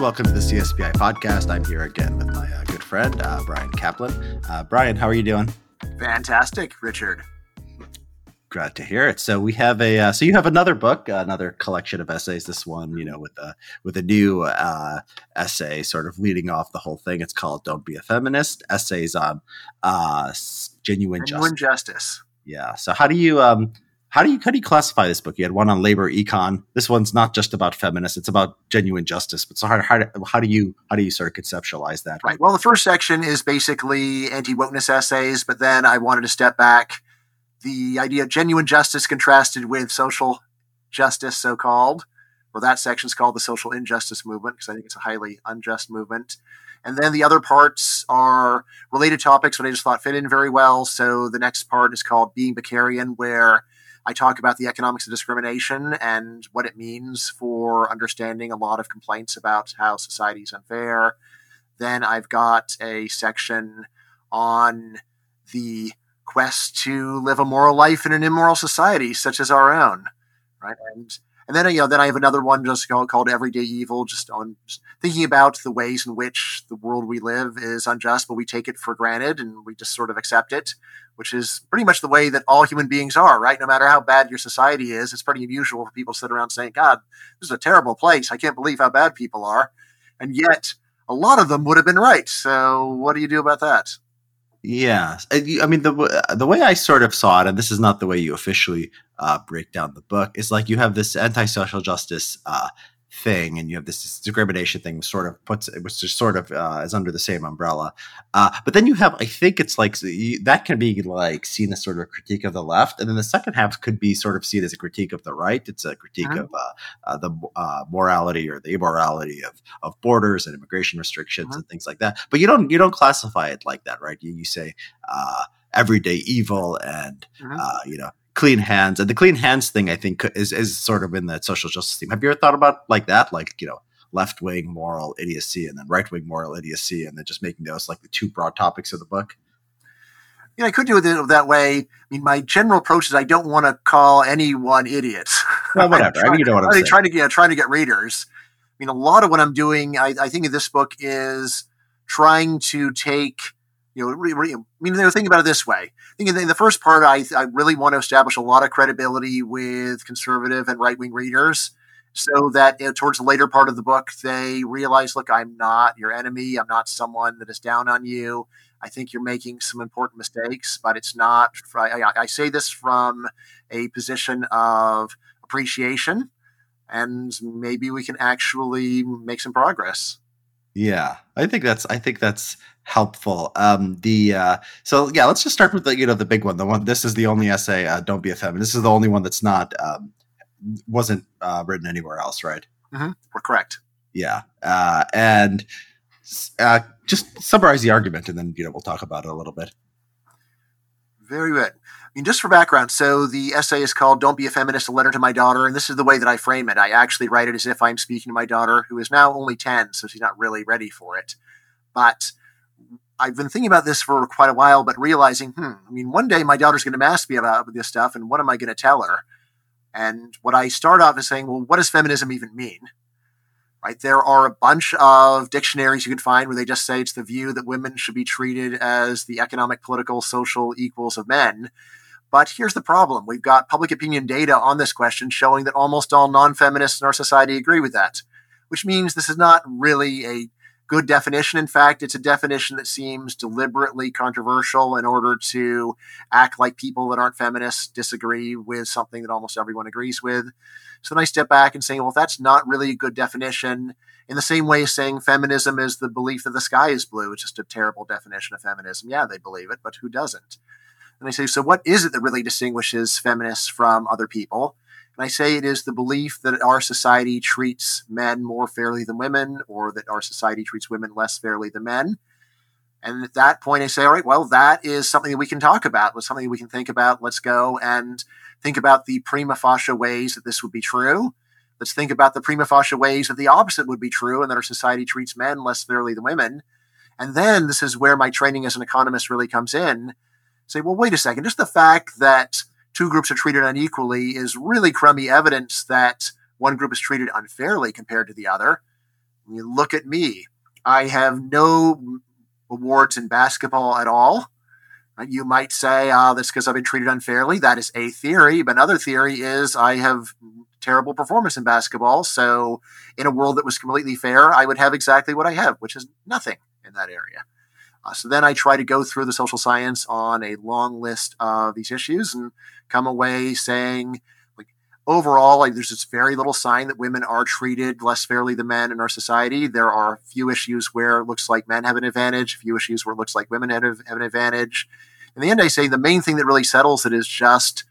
everyone. Welcome to the CSPI podcast. I'm here again with my uh, good friend, uh, Bryan Caplan. Uh, Bryan, how are you doing? Fantastic, Richard. Glad to hear it. So we have a uh, so you have another book, another collection of essays. This one, you know, with a with a new uh, essay, sort of leading off the whole thing. It's called "Don't Be a Feminist: Essays on uh, Genuine, Genuine Justice. justice. Yeah. So how do you um how do you how do you classify this book? You had one on labor econ. This one's not just about feminists; it's about genuine justice. But so how, how, how do you how do you sort of conceptualize that? Right. Well, the first section is basically anti wokeness essays, but then I wanted to step back the idea of genuine justice contrasted with social justice, so called. Well, that section is called the social injustice movement because I think it's a highly unjust movement. And then the other parts are related topics, but I just thought fit in very well. So the next part is called Being Beckerian, where I talk about the economics of discrimination and what it means for understanding a lot of complaints about how society is unfair. Then I've got a section on the quest to live a moral life in an immoral society such as our own, right? And and then you know then I have another one just called, called Everyday Evil, just on just thinking about the ways in which the world we live is unjust, but we take it for granted and we just sort of accept it, which is pretty much the way that all human beings are, right? No matter how bad your society is, it's pretty unusual for people to sit around saying, "God, this is a terrible place. I can't believe how bad people are," and yet a lot of them would have been right. So what do you do about that? Yeah, I mean the the way I sort of saw it, and this is not the way you officially uh, break down the book, is like you have this anti-social justice uh, thing and you have this discrimination thing sort of puts it was just sort of uh, is under the same umbrella uh, but then you have i think it's like that can be like seen as sort of a critique of the left and then the second half could be sort of seen as a critique of the right it's a critique uh-huh. of uh, uh, the uh, morality or the immorality of of borders and immigration restrictions uh-huh. and things like that but you don't you don't classify it like that right you, you say uh, everyday evil and uh-huh. you know clean hands and the clean hands thing i think is is sort of in that social justice theme have you ever thought about like that like you know left wing moral idiocy and then right wing moral idiocy and then just making those like the two broad topics of the book know, I could do it that way. I mean, my general approach is I don't want to call anyone idiots. Well, whatever. I mean, you know what I'm saying. Trying to, know, trying to get readers. I mean, a lot of what I'm doing, I, I think, in this book is trying to take you know, re, re, I mean, they're thinking about it this way. I think in the first part, I, I really want to establish a lot of credibility with conservative and right wing readers so that you know, towards the later part of the book, they realize, look, I'm not your enemy. I'm not someone that is down on you. I think you're making some important mistakes, but it's not. I, I say this from a position of appreciation, and maybe we can actually make some progress. Yeah, I think that's I think that's helpful. Um, the uh, so yeah, let's just start with the you know the big one. The one this is the only essay. Uh, Don't be a feminist. This is the only one that's not um, wasn't uh, written anywhere else, right? Mm-hmm. We're correct. Yeah, uh, and uh, just summarize the argument, and then you know we'll talk about it a little bit. Very good. I mean, just for background, so the essay is called Don't Be a Feminist, a letter to my daughter. And this is the way that I frame it. I actually write it as if I'm speaking to my daughter, who is now only 10, so she's not really ready for it. But I've been thinking about this for quite a while, but realizing, hmm, I mean, one day my daughter's going to ask me about this stuff, and what am I going to tell her? And what I start off is saying, well, what does feminism even mean? right? There are a bunch of dictionaries you can find where they just say it's the view that women should be treated as the economic, political, social equals of men. But here's the problem we've got public opinion data on this question showing that almost all non feminists in our society agree with that, which means this is not really a good definition. In fact, it's a definition that seems deliberately controversial in order to act like people that aren't feminists disagree with something that almost everyone agrees with. So then I step back and say, well, that's not really a good definition. In the same way, saying feminism is the belief that the sky is blue, it's just a terrible definition of feminism. Yeah, they believe it, but who doesn't? And I say, so what is it that really distinguishes feminists from other people? I say it is the belief that our society treats men more fairly than women, or that our society treats women less fairly than men. And at that point, I say, all right, well, that is something that we can talk about. It's something we can think about. Let's go and think about the prima facie ways that this would be true. Let's think about the prima facie ways that the opposite would be true and that our society treats men less fairly than women. And then this is where my training as an economist really comes in. Say, well, wait a second, just the fact that two groups are treated unequally is really crummy evidence that one group is treated unfairly compared to the other. You look at me. I have no awards in basketball at all. You might say, uh, that's because I've been treated unfairly. That is a theory. But another theory is I have terrible performance in basketball. So, in a world that was completely fair, I would have exactly what I have, which is nothing in that area. Uh, so then I try to go through the social science on a long list of these issues and come away saying, like, overall, like, there's this very little sign that women are treated less fairly than men in our society. There are few issues where it looks like men have an advantage, a few issues where it looks like women have, have an advantage. In the end, I say the main thing that really settles it is just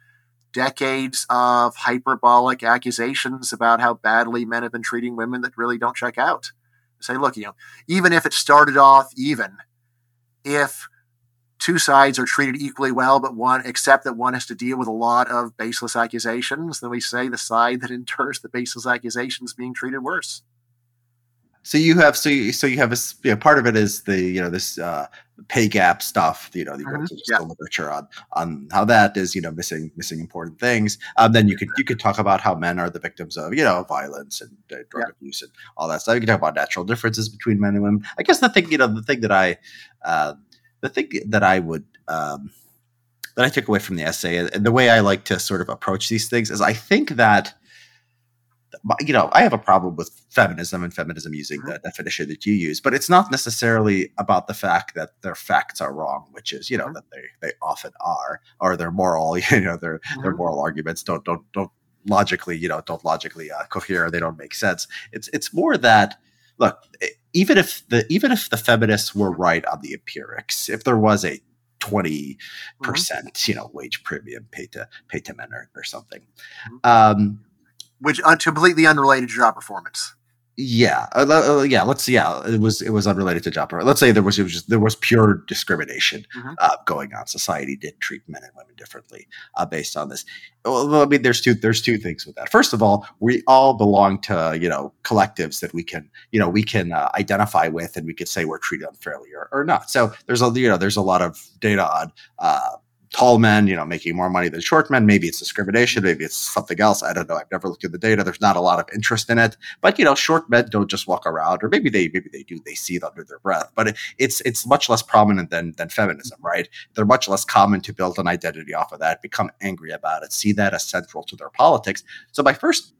decades of hyperbolic accusations about how badly men have been treating women that really don't check out. Say, look, you know, even if it started off even, if two sides are treated equally well, but one, except that one has to deal with a lot of baseless accusations, then we say the side that endures the baseless accusations being treated worse. So you have so you, so you have a you know, part of it is the you know this uh, pay gap stuff. You know the, mm-hmm. yeah. literature on on how that is you know missing missing important things. Um, then you could you could talk about how men are the victims of you know violence and uh, drug yeah. abuse and all that stuff. You can talk about natural differences between men and women. I guess the thing you know the thing that I uh, the thing that I would um, that I took away from the essay and the way I like to sort of approach these things is I think that you know, I have a problem with feminism and feminism using mm-hmm. the definition that you use, but it's not necessarily about the fact that their facts are wrong, which is, you know, mm-hmm. that they they often are, or their moral, you know, their mm-hmm. their moral arguments don't don't don't logically, you know, don't logically uh, cohere, they don't make sense. It's it's more that look, even if the even if the feminists were right on the empirics, if there was a 20 mm-hmm. percent, you know, wage premium paid to paid to men or, or something. Mm-hmm. Um, which uh, completely unrelated to job performance. Yeah, uh, uh, yeah. Let's see. Yeah, it was it was unrelated to job. Performance. Let's say there was it was just, there was pure discrimination mm-hmm. uh, going on. Society did treat men and women differently uh, based on this. Well, I mean, there's two there's two things with that. First of all, we all belong to you know collectives that we can you know we can uh, identify with, and we could say we're treated unfairly or, or not. So there's a you know there's a lot of data on uh, tall men, you know, making more money than short men. Maybe it's discrimination. Maybe it's something else. I don't know. I've never looked at the data. There's not a lot of interest in it. But you know, short men don't just walk around, or maybe they maybe they do. They see it under their breath. But it, it's it's much less prominent than than feminism, right? They're much less common to build an identity off of that, become angry about it, see that as central to their politics. So my first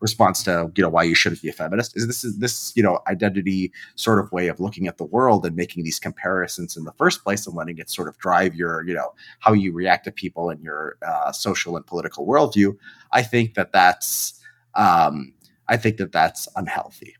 response to you know why you shouldn't be a feminist is this is this you know identity sort of way of looking at the world and making these comparisons in the first place and letting it sort of drive your you know how you react to people and your uh, social and political worldview. I think that that's um, i think that that's unhealthy.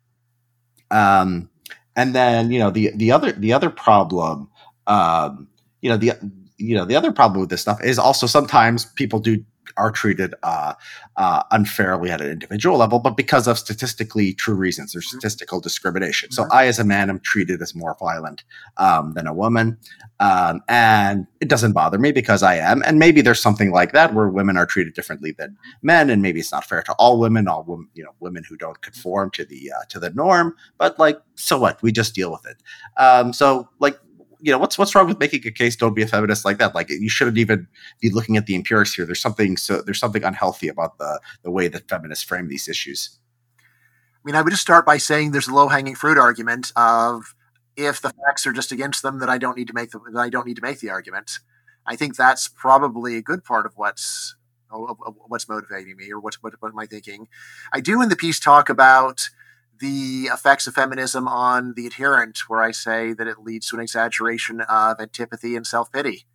Um, and then you know the the other the other problem um, you know the you know the other problem with this stuff is also sometimes people do are treated uh, uh, unfairly at an individual level, but because of statistically true reasons, there's mm-hmm. statistical discrimination. So mm-hmm. I, as a man, am treated as more violent um, than a woman, um, and it doesn't bother me because I am. And maybe there's something like that where women are treated differently than men, and maybe it's not fair to all women, all women, you know, women who don't conform to the uh, to the norm. But like, so what? We just deal with it. Um, so like you know what's what's wrong with making a case don't be a feminist like that? Like you shouldn't even be looking at the empirics here. There's something so there's something unhealthy about the the way that feminists frame these issues. I mean i would just start by saying there's a low hanging fruit argument of if the facts are just against them that i don't need to make the that i don't need to make the argument. I think that's probably a good part of what's what's motivating me or what's what, what am i thinking? I do in the piece talk about the effects of feminism on the adherent, where I say that it leads to an exaggeration of antipathy and self pity.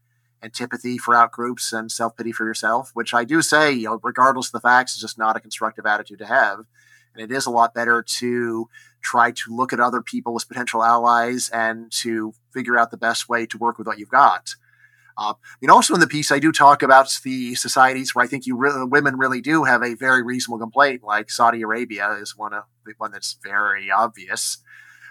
Antipathy for outgroups and self pity for yourself, which I do say, you know, regardless of the facts, is just not a constructive attitude to have. And it is a lot better to try to look at other people as potential allies and to figure out the best way to work with what you've got. Uh, and also in the piece, I do talk about the societies where I think you re- women really do have a very reasonable complaint, like Saudi Arabia is one of the one that's very obvious.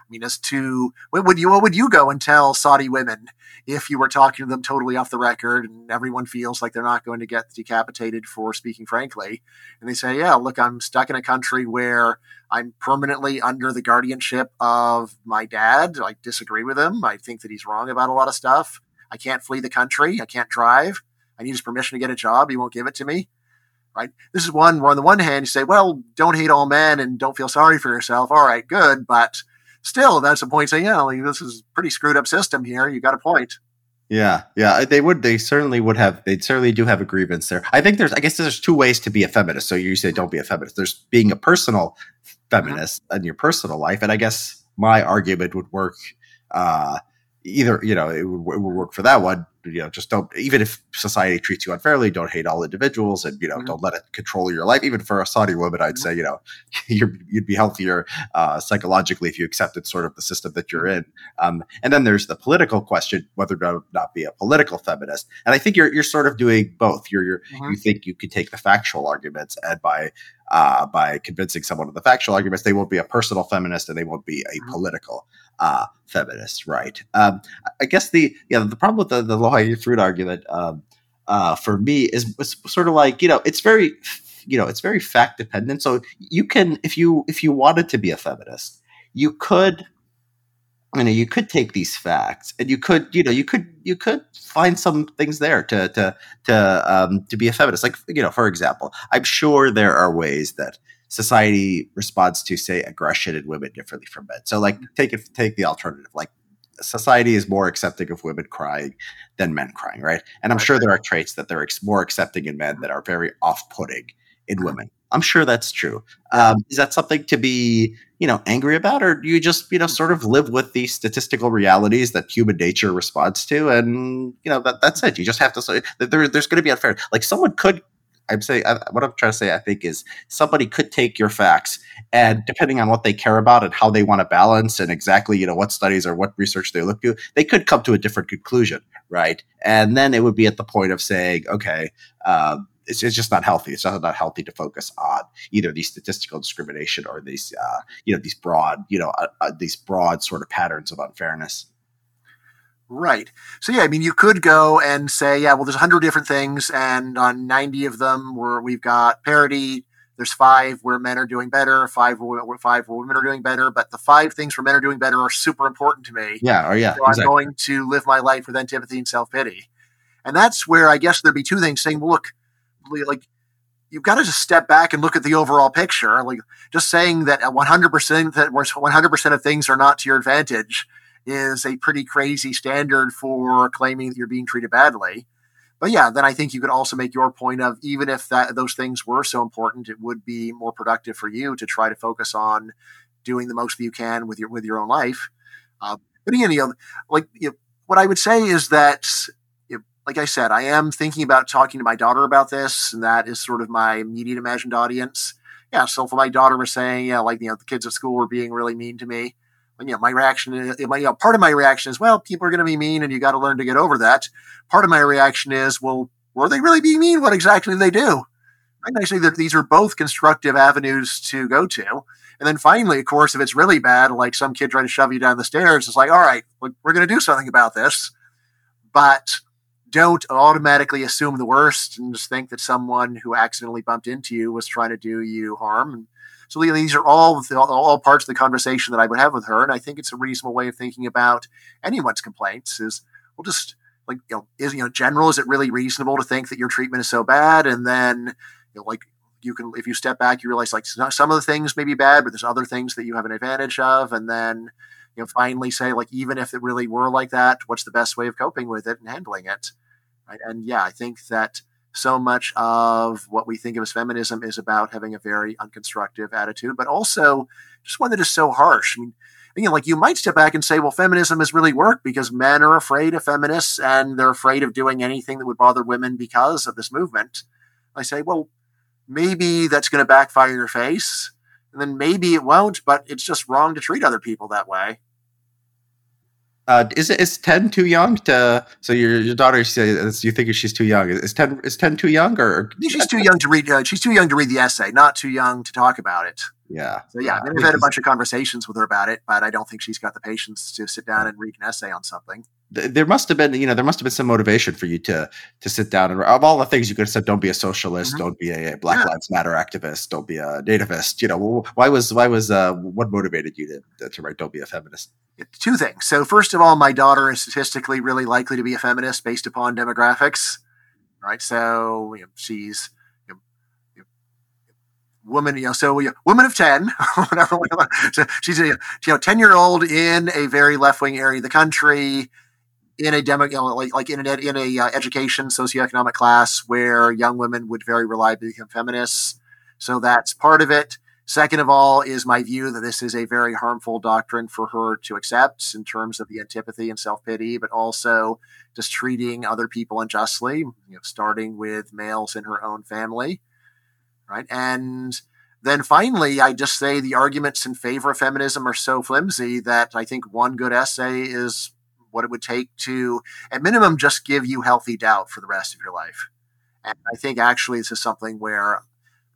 I mean, as to what would you what would you go and tell Saudi women if you were talking to them totally off the record and everyone feels like they're not going to get decapitated for speaking frankly, and they say, "Yeah, look, I'm stuck in a country where I'm permanently under the guardianship of my dad. I disagree with him. I think that he's wrong about a lot of stuff." I can't flee the country. I can't drive. I need his permission to get a job. He won't give it to me. right? This is one where on the one hand you say, well, don't hate all men and don't feel sorry for yourself. All right, good, but still, that's a point saying, yeah, like, this is a pretty screwed up system here. You got a point. Yeah, yeah, they would. They certainly would have. They certainly do have a grievance there. I think there's. I guess there's two ways to be a feminist. So you say don't be a feminist. There's being a personal feminist mm-hmm. in your personal life, and I guess my argument would work. Uh, either you know it would, it would work for that one you know just don't even if society treats you unfairly don't hate all individuals and you know mm-hmm. don't let it control your life. Even for a saudi woman i'd say you know you would be healthier uh, psychologically if you accepted sort of the system that you're in. Um, and then there's the political question whether or not be a political feminist. And i think you're, you're sort of doing both. You're, you're mm-hmm. you think you could take the factual arguments and by uh, by convincing someone of the factual arguments they won't be a personal feminist and they won't be a political uh, feminists, right? Um, I guess the yeah the problem with the, the low hanging fruit argument um, uh, for me is sort of like you know it's very you know it's very fact dependent. So you can if you if you wanted to be a feminist, you could you know you could take these facts and you could you know you could you could find some things there to to to um, to be a feminist. Like you know, for example, I'm sure there are ways that society responds to say aggression in women differently from men. So like take it take the alternative. Like society is more accepting of women crying than men crying, right? And I'm sure there are traits that they're ex- more accepting in men that are very off-putting in women. I'm sure that's true. Um, is that something to be, you know, angry about, or do you just, you know, sort of live with the statistical realities that human nature responds to, and you know that that's it. You just have to say there, there's going to be unfair. Like someone could I'm saying what I'm trying to say. I think is somebody could take your facts and depending on what they care about and how they want to balance and exactly you know what studies or what research they look to, they could come to a different conclusion, right? And then it would be at the point of saying, okay. Um, it's, it's, just not healthy. It's just not healthy to focus on either these statistical discrimination or these, uh, you know, these broad, you know, uh, uh, these broad sort of patterns of unfairness. Right. So yeah, I mean, you could go and say, yeah, well, there's a hundred different things, and on ninety of them, where we've got parity. There's five where men are doing better, five where five where women are doing better, but the five things where men are doing better are super important to me. Yeah, or oh, yeah, so exactly. I'm going to live my life with antipathy and self pity, and that's where I guess there'd be two things saying, well, look, like you've got to just step back and look at the overall picture. Like just saying that 100% that 100% of things are not to your advantage is a pretty crazy standard for claiming that you're being treated badly. But yeah, then I think you could also make your point of even if that those things were so important, it would be more productive for you to try to focus on doing the most that you can with your with your own life. Uh, but again, you know, like you know, what I would say is that, like I said, I am thinking about talking to my daughter about this, and that is sort of my immediate imagined audience. Yeah, so for my daughter was saying, yeah, like you know, the kids at school were being really mean to me and you know, my reaction, is, my, you know, part of my reaction is, well, people are going to be mean and you got to learn to get over that. Part of my reaction is, well, were they really being mean? What exactly did they do? And I say that these are both constructive avenues to go to. And then finally, of course, if it's really bad, like some kid trying to shove you down the stairs, it's like, all right, we're going to do something about this. But don't automatically assume the worst and just think that someone who accidentally bumped into you was trying to do you harm. And so these are all all parts of the conversation that I would have with her, and I think it's a reasonable way of thinking about anyone's complaints. Is we'll just like you know is you know general is it really reasonable to think that your treatment is so bad, and then you know like you can if you step back you realize like some of the things may be bad, but there's other things that you have an advantage of, and then you know finally say like even if it really were like that, what's the best way of coping with it and handling it? And yeah, I think that so much of what we think of as feminism is about having a very unconstructive attitude, but also just one that is so harsh. I mean, like you might step back and say, well, feminism has really worked because men are afraid of feminists and they're afraid of doing anything that would bother women because of this movement. I say, well, maybe that's going to backfire in your face. And then maybe it won't, but it's just wrong to treat other people that way. Uh, is is ten too young to? So your your daughter says you think she's too young. Is ten is ten too young or? She's too young to read. Uh, she's too young to read the essay. Not too young to talk about it. Yeah. So yeah, mean, I've had a bunch of conversations with her about it, but I don't think she's got the patience to sit down and read an essay on something there must have been you know there must have been some motivation for you to to sit down and of all the things you could have said don't be a socialist mm-hmm. don't be a black yeah. lives matter activist don't be a nativist you know why was why was uh what motivated you to, to write don't be a feminist two things so first of all my daughter is statistically really likely to be a feminist based upon demographics right so you know, she's woman, you know, so know, woman of 10, whatever. so she's a you know, 10 year old in a very left wing area of the country in a demo, you know, like, like in an in a uh, education socioeconomic class where young women would very reliably become feminists. So that's part of it. Second of all, is my view that this is a very harmful doctrine for her to accept in terms of the antipathy and self pity, but also just treating other people unjustly, you know, starting with males in her own family, right? And then finally, I just say the arguments in favor of feminism are so flimsy that I think one good essay is what it would take to, at minimum, just give you healthy doubt for the rest of your life. And I think actually this is something where,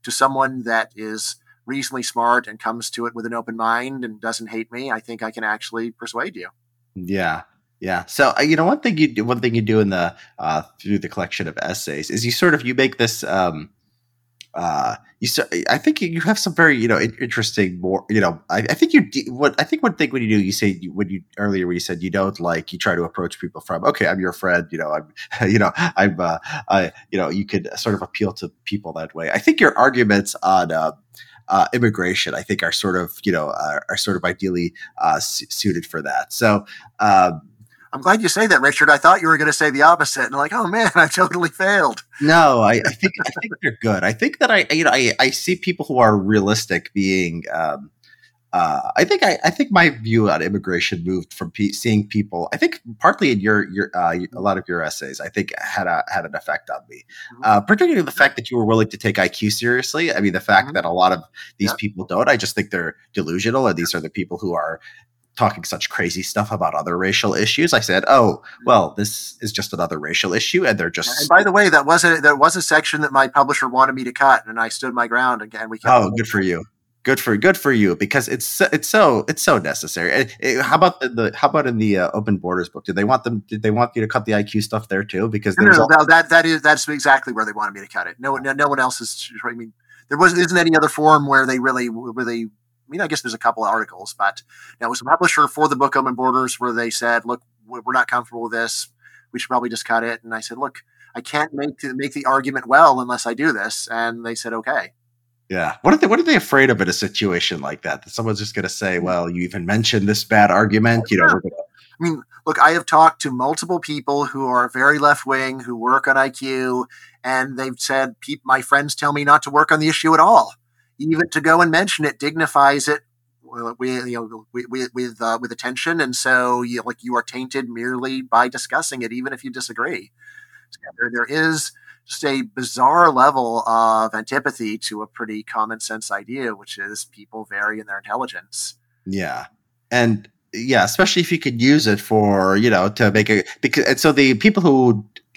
to someone that is reasonably smart and comes to it with an open mind and doesn't hate me, I think I can actually persuade you. Yeah. Yeah. So uh, you know, one thing you do, one thing you do in the uh, through the collection of essays is you sort of you make this um, uh, you I think you have some very you know interesting more you know I, I think you what I think one thing when you do you say when you earlier when you said you don't like you try to approach people from okay I'm your friend you know I'm you know I'm uh, I you know you could sort of appeal to people that way I think your arguments on uh, uh, immigration, I think, are sort of you know are, are sort of ideally uh, su- suited for that. So. Um, I'm glad you say that, Richard. I thought you were going to say the opposite, and like, oh man, I totally failed. No, I, I think I think they're good. I think that I you know I, I see people who are realistic being um, uh, I think I, I, think my view on immigration moved from pe- seeing people. I think partly in your your uh, a lot of your essays, I think had a had an effect on me. Mm-hmm. Uh, particularly the fact that you were willing to take IQ seriously. I mean, the fact mm-hmm. that a lot of these yeah. people don't. I just think they're delusional, and these are the people who are talking such crazy stuff about other racial issues. I said, "Oh, mm-hmm. well, this is just another racial issue," and they're just. And by the way, that was a that was a section that my publisher wanted me to cut, and I stood my ground again. We oh, good for you good for good for you because it's it's so it's so necessary. It, it, how about the, the, how about in the uh, open borders book? Did they want them? Did they want you to cut the IQ stuff there too? Because no, no, no, that that is that's exactly where they wanted me to cut it. No, no, no one else is. I mean, there wasn't isn't any other forum where they really where they. I mean, I guess there's a couple of articles, but now it was a publisher for the book Open Borders where they said, "Look, we're not comfortable with this. We should probably just cut it." And I said, "Look, I can't make make the argument well unless I do this." And they said, "Okay." Yeah. What are they what are they afraid of in a situation like that? That someone's just gonna say, Well, you even mentioned this bad argument, you know, we're gonna I mean, look, I have talked to multiple people who are very left wing, who work on IQ, and they've said, my friends tell me not to work on the issue at all. Even to go and mention it dignifies it with you know with with, uh, with attention, and so you like you are tainted merely by discussing it, even if you disagree. So, yeah, there, there is just a bizarre level of antipathy to a pretty common sense idea, which is people vary in their intelligence. Yeah. And yeah, especially if you could use it for, you know, to make a, because, and so the people who uh,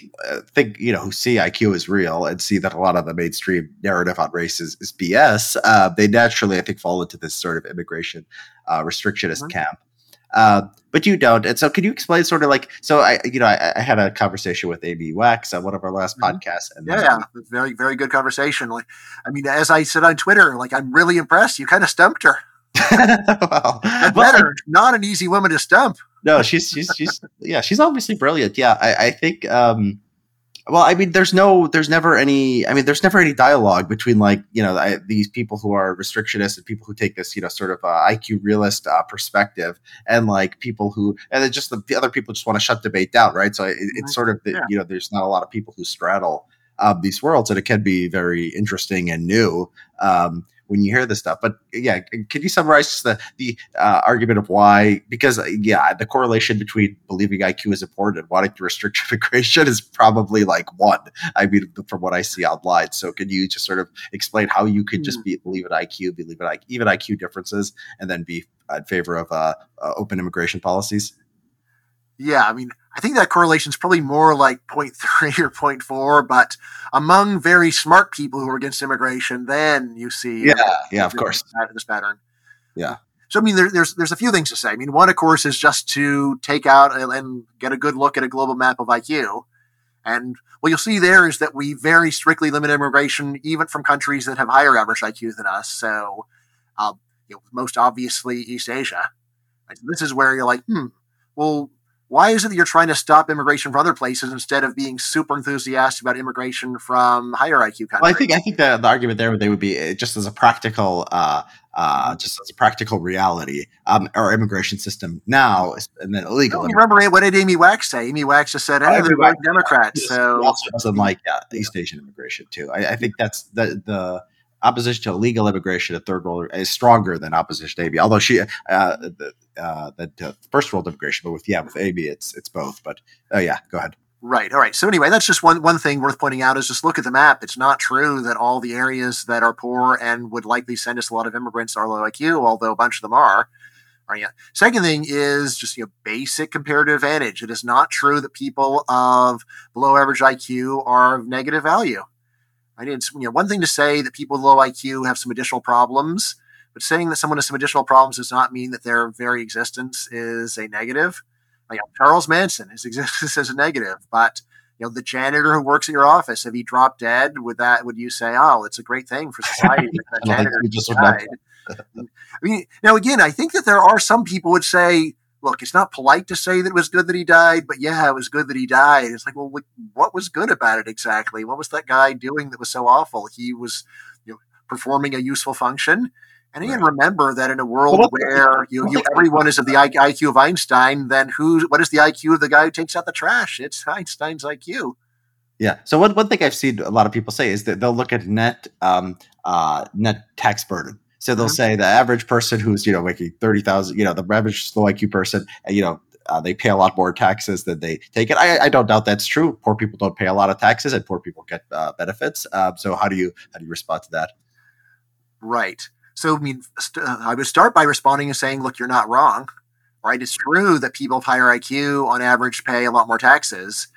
think, you know, who see IQ as real and see that a lot of the mainstream narrative on race is, is BS, uh, they naturally, I think, fall into this sort of immigration uh, restrictionist mm-hmm. camp. Uh, but you don't. And so, can you explain sort of like so? I you know I, I had a conversation with Amy Wax on one of our last mm-hmm. podcasts. And yeah, yeah, very very good conversation. Like, I mean, as I said on Twitter, like I'm really impressed. You kind of stumped her. well, better. Not an easy woman to stump. No, she's she's she's yeah, she's obviously brilliant. Yeah, I, I think um well i mean there's no there's never any i mean there's never any dialogue between like you know I, these people who are restrictionists and people who take this you know sort of uh, iq realist uh, perspective and like people who and then just the, the other people just want to shut debate down right so it, it's sort of the, yeah. you know there's not a lot of people who straddle um, these worlds and it can be very interesting and new um, when you hear this stuff. But yeah, can you summarize just the the uh, argument of why? Because uh, yeah, the correlation between believing IQ is important and wanting to restrict immigration is probably like one. I mean, from what I see online. So can you just sort of explain how you could just hmm. be believe in IQ, believe in IQ, even IQ differences, and then be in favor of uh, uh, open immigration policies? Yeah, I mean, I think that correlation is probably more like 0.3 or 0.4, but among very smart people who are against immigration, then you see yeah, uh, yeah, of course, this pattern. Yeah. So I mean, there, there's there's a few things to say. I mean, one of course is just to take out and get a good look at a global map of IQ, and what you'll see there is that we very strictly limit immigration even from countries that have higher average IQ than us. So, uh, you know, most obviously East Asia. This is where you're like, hmm, well, why is it that you're trying to stop immigration from other places instead of being super enthusiastic about immigration from higher IQ countries? Well, I think I think the, the argument there they would be uh, just as a practical, uh, uh, mm-hmm. just as a practical reality, um, our immigration system now, is and then illegal. remember what did Amy Wax say? Amy Wax just said, "Hey, they're white Democrats." So also doesn't like yeah, East Asian immigration too. I, I think that's the the opposition to illegal immigration at third world is stronger than opposition to AB. Although she, uh, the, uh, uh, first world immigration, but with yeah, with AB, it's it's both. But oh yeah, go ahead. Right. All right. So anyway, that's just one one thing worth pointing out is just look at the map. It's not true that all the areas that are poor and would likely send us a lot of immigrants are low IQ, although a bunch of them are. Right. Yeah. Second thing is just you know basic comparative advantage. It is not true that people of below average IQ are of negative value. I didn't, you know, one thing to say that people with low IQ have some additional problems, but saying that someone has some additional problems does not mean that their very existence is a negative. Like Charles Manson, his existence is a negative, but you know, the janitor who works at your office, if he dropped dead, would that would you say, oh, it's a great thing for society that janitor just died? I mean, now again, I think that there are some people would say, look, it's not polite to say that it was good that he died, but yeah, it was good that he died. It's like, well, what was good about it exactly? What was that guy doing that was so awful? He was you know, performing a useful function. And again, right. remember that in a world well, where you, you, everyone is of the IQ of Einstein, then who? What is the IQ of the guy who takes out the trash? It's Einstein's IQ. Yeah. So one, one thing I've seen a lot of people say is that they'll look at net um, uh, net tax burden. So they'll mm-hmm. say the average person who's you know making thirty thousand, you know, the average low IQ person, you know, uh, they pay a lot more taxes than they take it. I, I, don't doubt that's true. Poor people don't pay a lot of taxes, and poor people get uh, benefits. Uh, so how do you how do you respond to that? Right. So I mean, st- uh, I would start by responding and saying, "Look, you're not wrong. Right? It's true that people of higher IQ, on average, pay a lot more taxes."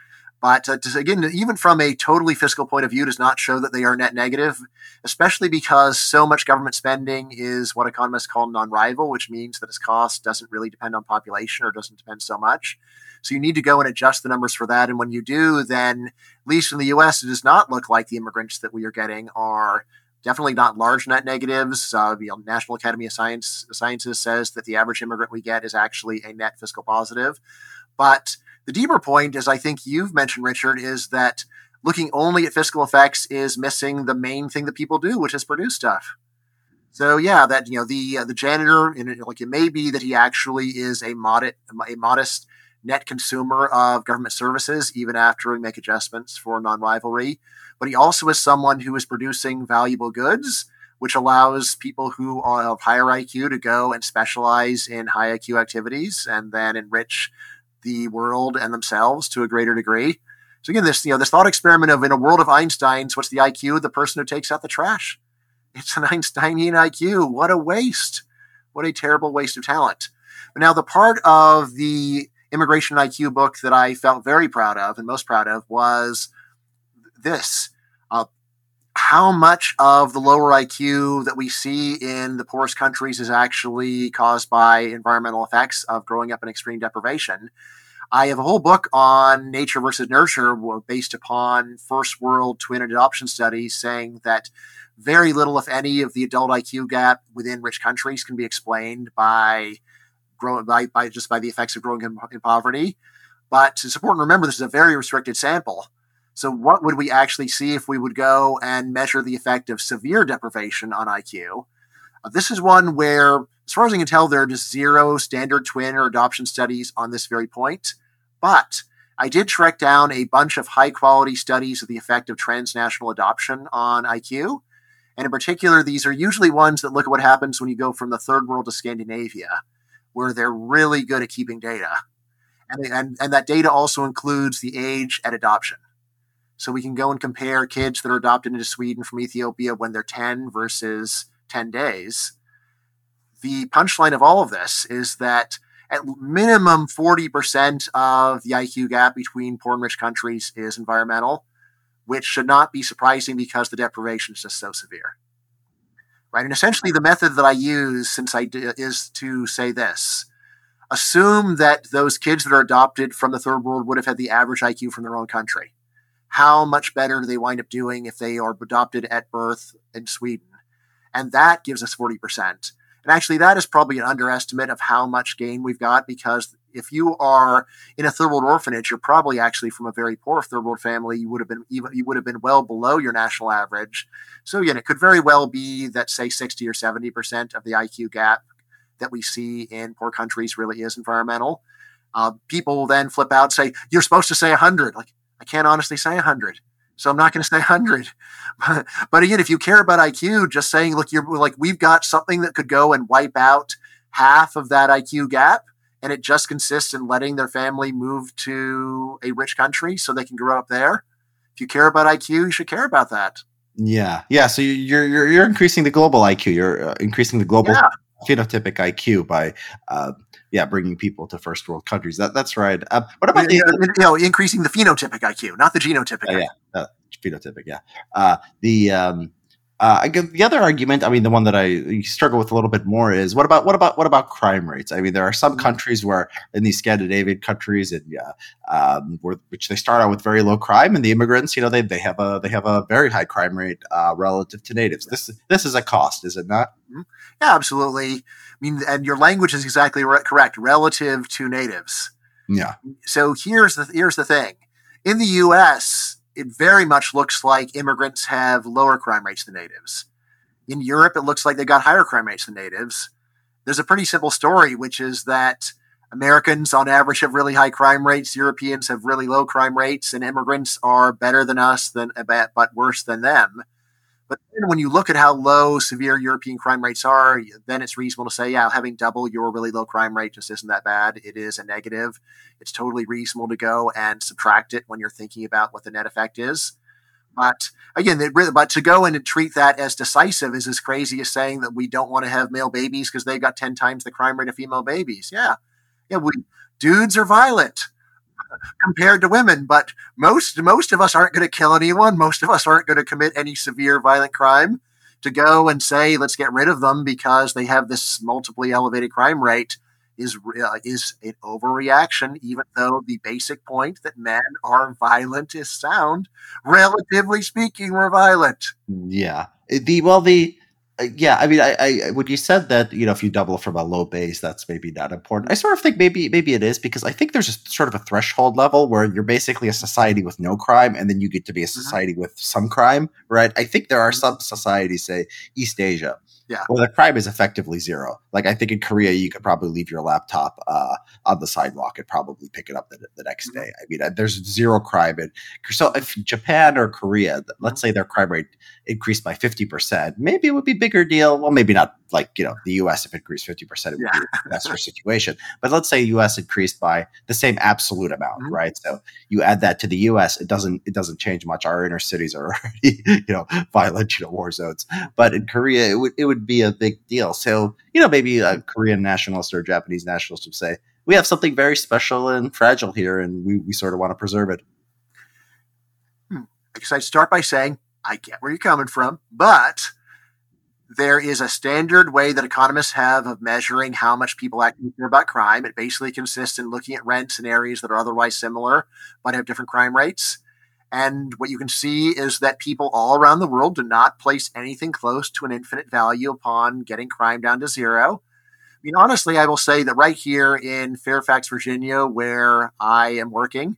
But uh, to, again, even from a totally fiscal point of view, does not show that they are net negative, especially because so much government spending is what economists call non-rival, which means that its cost doesn't really depend on population or doesn't depend so much. So you need to go and adjust the numbers for that. And when you do, then at least in the U.S., it does not look like the immigrants that we are getting are definitely not large net negatives. Uh, the National Academy of Science Sciences says that the average immigrant we get is actually a net fiscal positive, but the deeper point, as I think you've mentioned, Richard, is that looking only at fiscal effects is missing the main thing that people do, which is produce stuff. So yeah, that you know the uh, the janitor, and like it may be that he actually is a modest a modest net consumer of government services, even after we make adjustments for non-rivalry. But he also is someone who is producing valuable goods, which allows people who are of higher IQ to go and specialize in high IQ activities and then enrich the world and themselves to a greater degree. So again, this you know this thought experiment of in a world of Einsteins, what's the IQ of the person who takes out the trash? It's an Einsteinian IQ. What a waste! What a terrible waste of talent. But now the part of the immigration IQ book that I felt very proud of and most proud of was this. Uh, how much of the lower IQ that we see in the poorest countries is actually caused by environmental effects of growing up in extreme deprivation. I have a whole book on nature versus nurture based upon first world twin adoption studies saying that very little, if any, of the adult IQ gap within rich countries can be explained by by, by just by the effects of growing in, in poverty. But it's important to remember this is a very restricted sample. So, what would we actually see if we would go and measure the effect of severe deprivation on IQ? Uh, this is one where, as far as I can tell, there are just zero standard twin or adoption studies on this very point. But I did track down a bunch of high quality studies of the effect of transnational adoption on IQ. And in particular, these are usually ones that look at what happens when you go from the third world to Scandinavia, where they're really good at keeping data. And, and, and that data also includes the age at adoption. So we can go and compare kids that are adopted into Sweden from Ethiopia when they're 10 versus 10 days. The punchline of all of this is that at minimum 40% of the IQ gap between poor and rich countries is environmental, which should not be surprising because the deprivation is just so severe. Right? And essentially, the method that I use since I is to say this assume that those kids that are adopted from the third world would have had the average IQ from their own country how much better do they wind up doing if they are adopted at birth in Sweden? And that gives us 40%. And actually, that is probably an underestimate of how much gain we've got because If you are in a third world orphanage, you're probably actually from a very poor third world family. You would have been even you would have been well below your national average. So again, it could very well be that say 60 or 70 percent of the IQ gap that we see in poor countries really is environmental. Uh, people then flip out and say, "You're supposed to say 100." Like I can't honestly say 100. So I'm not going to say 100. But, but again, if you care about IQ, just saying, look, you're like, we've got something that could go and wipe out half of that IQ gap. And it just consists in letting their family move to a rich country so they can grow up there. If you care about IQ, you should care about that. Yeah, yeah. So you're you're you're increasing the global IQ. You're uh, increasing the global yeah. Phenotypic IQ by uh, yeah, bringing people to first world countries. That that's right. Uh, what about the, you know increasing the phenotypic IQ, not the genotypic? Uh, yeah, uh, phenotypic. Yeah. Uh, the um, uh, the other argument, I mean, the one that I struggle with a little bit more is what about what about what about crime rates? I mean, there are some mm-hmm. countries where in these Scandinavian countries, and yeah, um, where, which they start out with very low crime, and the immigrants, you know, they, they have a they have a very high crime rate uh, relative to natives. This this is a cost, is it not? Mm-hmm. Yeah, absolutely. I mean, and your language is exactly re- correct relative to natives. Yeah. So here's the here's the thing. In the U.S., it very much looks like immigrants have lower crime rates than natives. In Europe, it looks like they got higher crime rates than natives. There's a pretty simple story, which is that Americans on average have really high crime rates, Europeans have really low crime rates, and immigrants are better than us than but worse than them. But then when you look at how low severe European crime rates are, then it's reasonable to say, yeah, having double your really low crime rate just isn't that bad. It is a negative. It's totally reasonable to go and subtract it when you're thinking about what the net effect is. But again, but to go and treat that as decisive is as crazy as saying that we don't want to have male babies because they've got 10 times the crime rate of female babies. Yeah. Yeah. We, dudes are violent compared to women. But most most of us aren't going to kill anyone. Most of us aren't going to commit any severe violent crime. To go and say let's get rid of them because they have this multiply elevated crime rate is uh, is an overreaction. Even though the basic point that men are violent is sound, relatively speaking, we're violent. Yeah. The well the yeah, I mean, I, I when you said that, you know, if you double from a low base, that's maybe not important. I sort of think maybe maybe it is because I think there's a sort of a threshold level where you're basically a society with no crime, and then you get to be a mm-hmm. society with some crime, right? I think there are mm-hmm. some societies, say East Asia, yeah. Well, the crime is effectively zero. Like I think in Korea, you could probably leave your laptop uh, on the sidewalk and probably pick it up the, the next mm-hmm. day. I mean, uh, there's zero crime in. So if Japan or Korea, let's mm-hmm. say their crime rate increased by fifty percent, maybe it would be bigger deal. Well, maybe not like you know the U.S. If it increased fifty percent, it would yeah. be a better situation. But let's say U.S. increased by the same absolute amount, mm-hmm. right? So you add that to the U.S., it doesn't it doesn't change much. Our inner cities are already you know violent, you know, war zones. But in Korea, it would it would be a big deal. So you know maybe a Korean nationalist or a Japanese nationalist would say we have something very special and fragile here, and we we sort of want to preserve it. Hmm. I guess I'd start by saying I get where you're coming from, but there is a standard way that economists have of measuring how much people actually care about crime. It basically consists in looking at rents in areas that are otherwise similar but have different crime rates. And what you can see is that people all around the world do not place anything close to an infinite value upon getting crime down to zero. I mean, honestly, I will say that right here in Fairfax, Virginia, where I am working,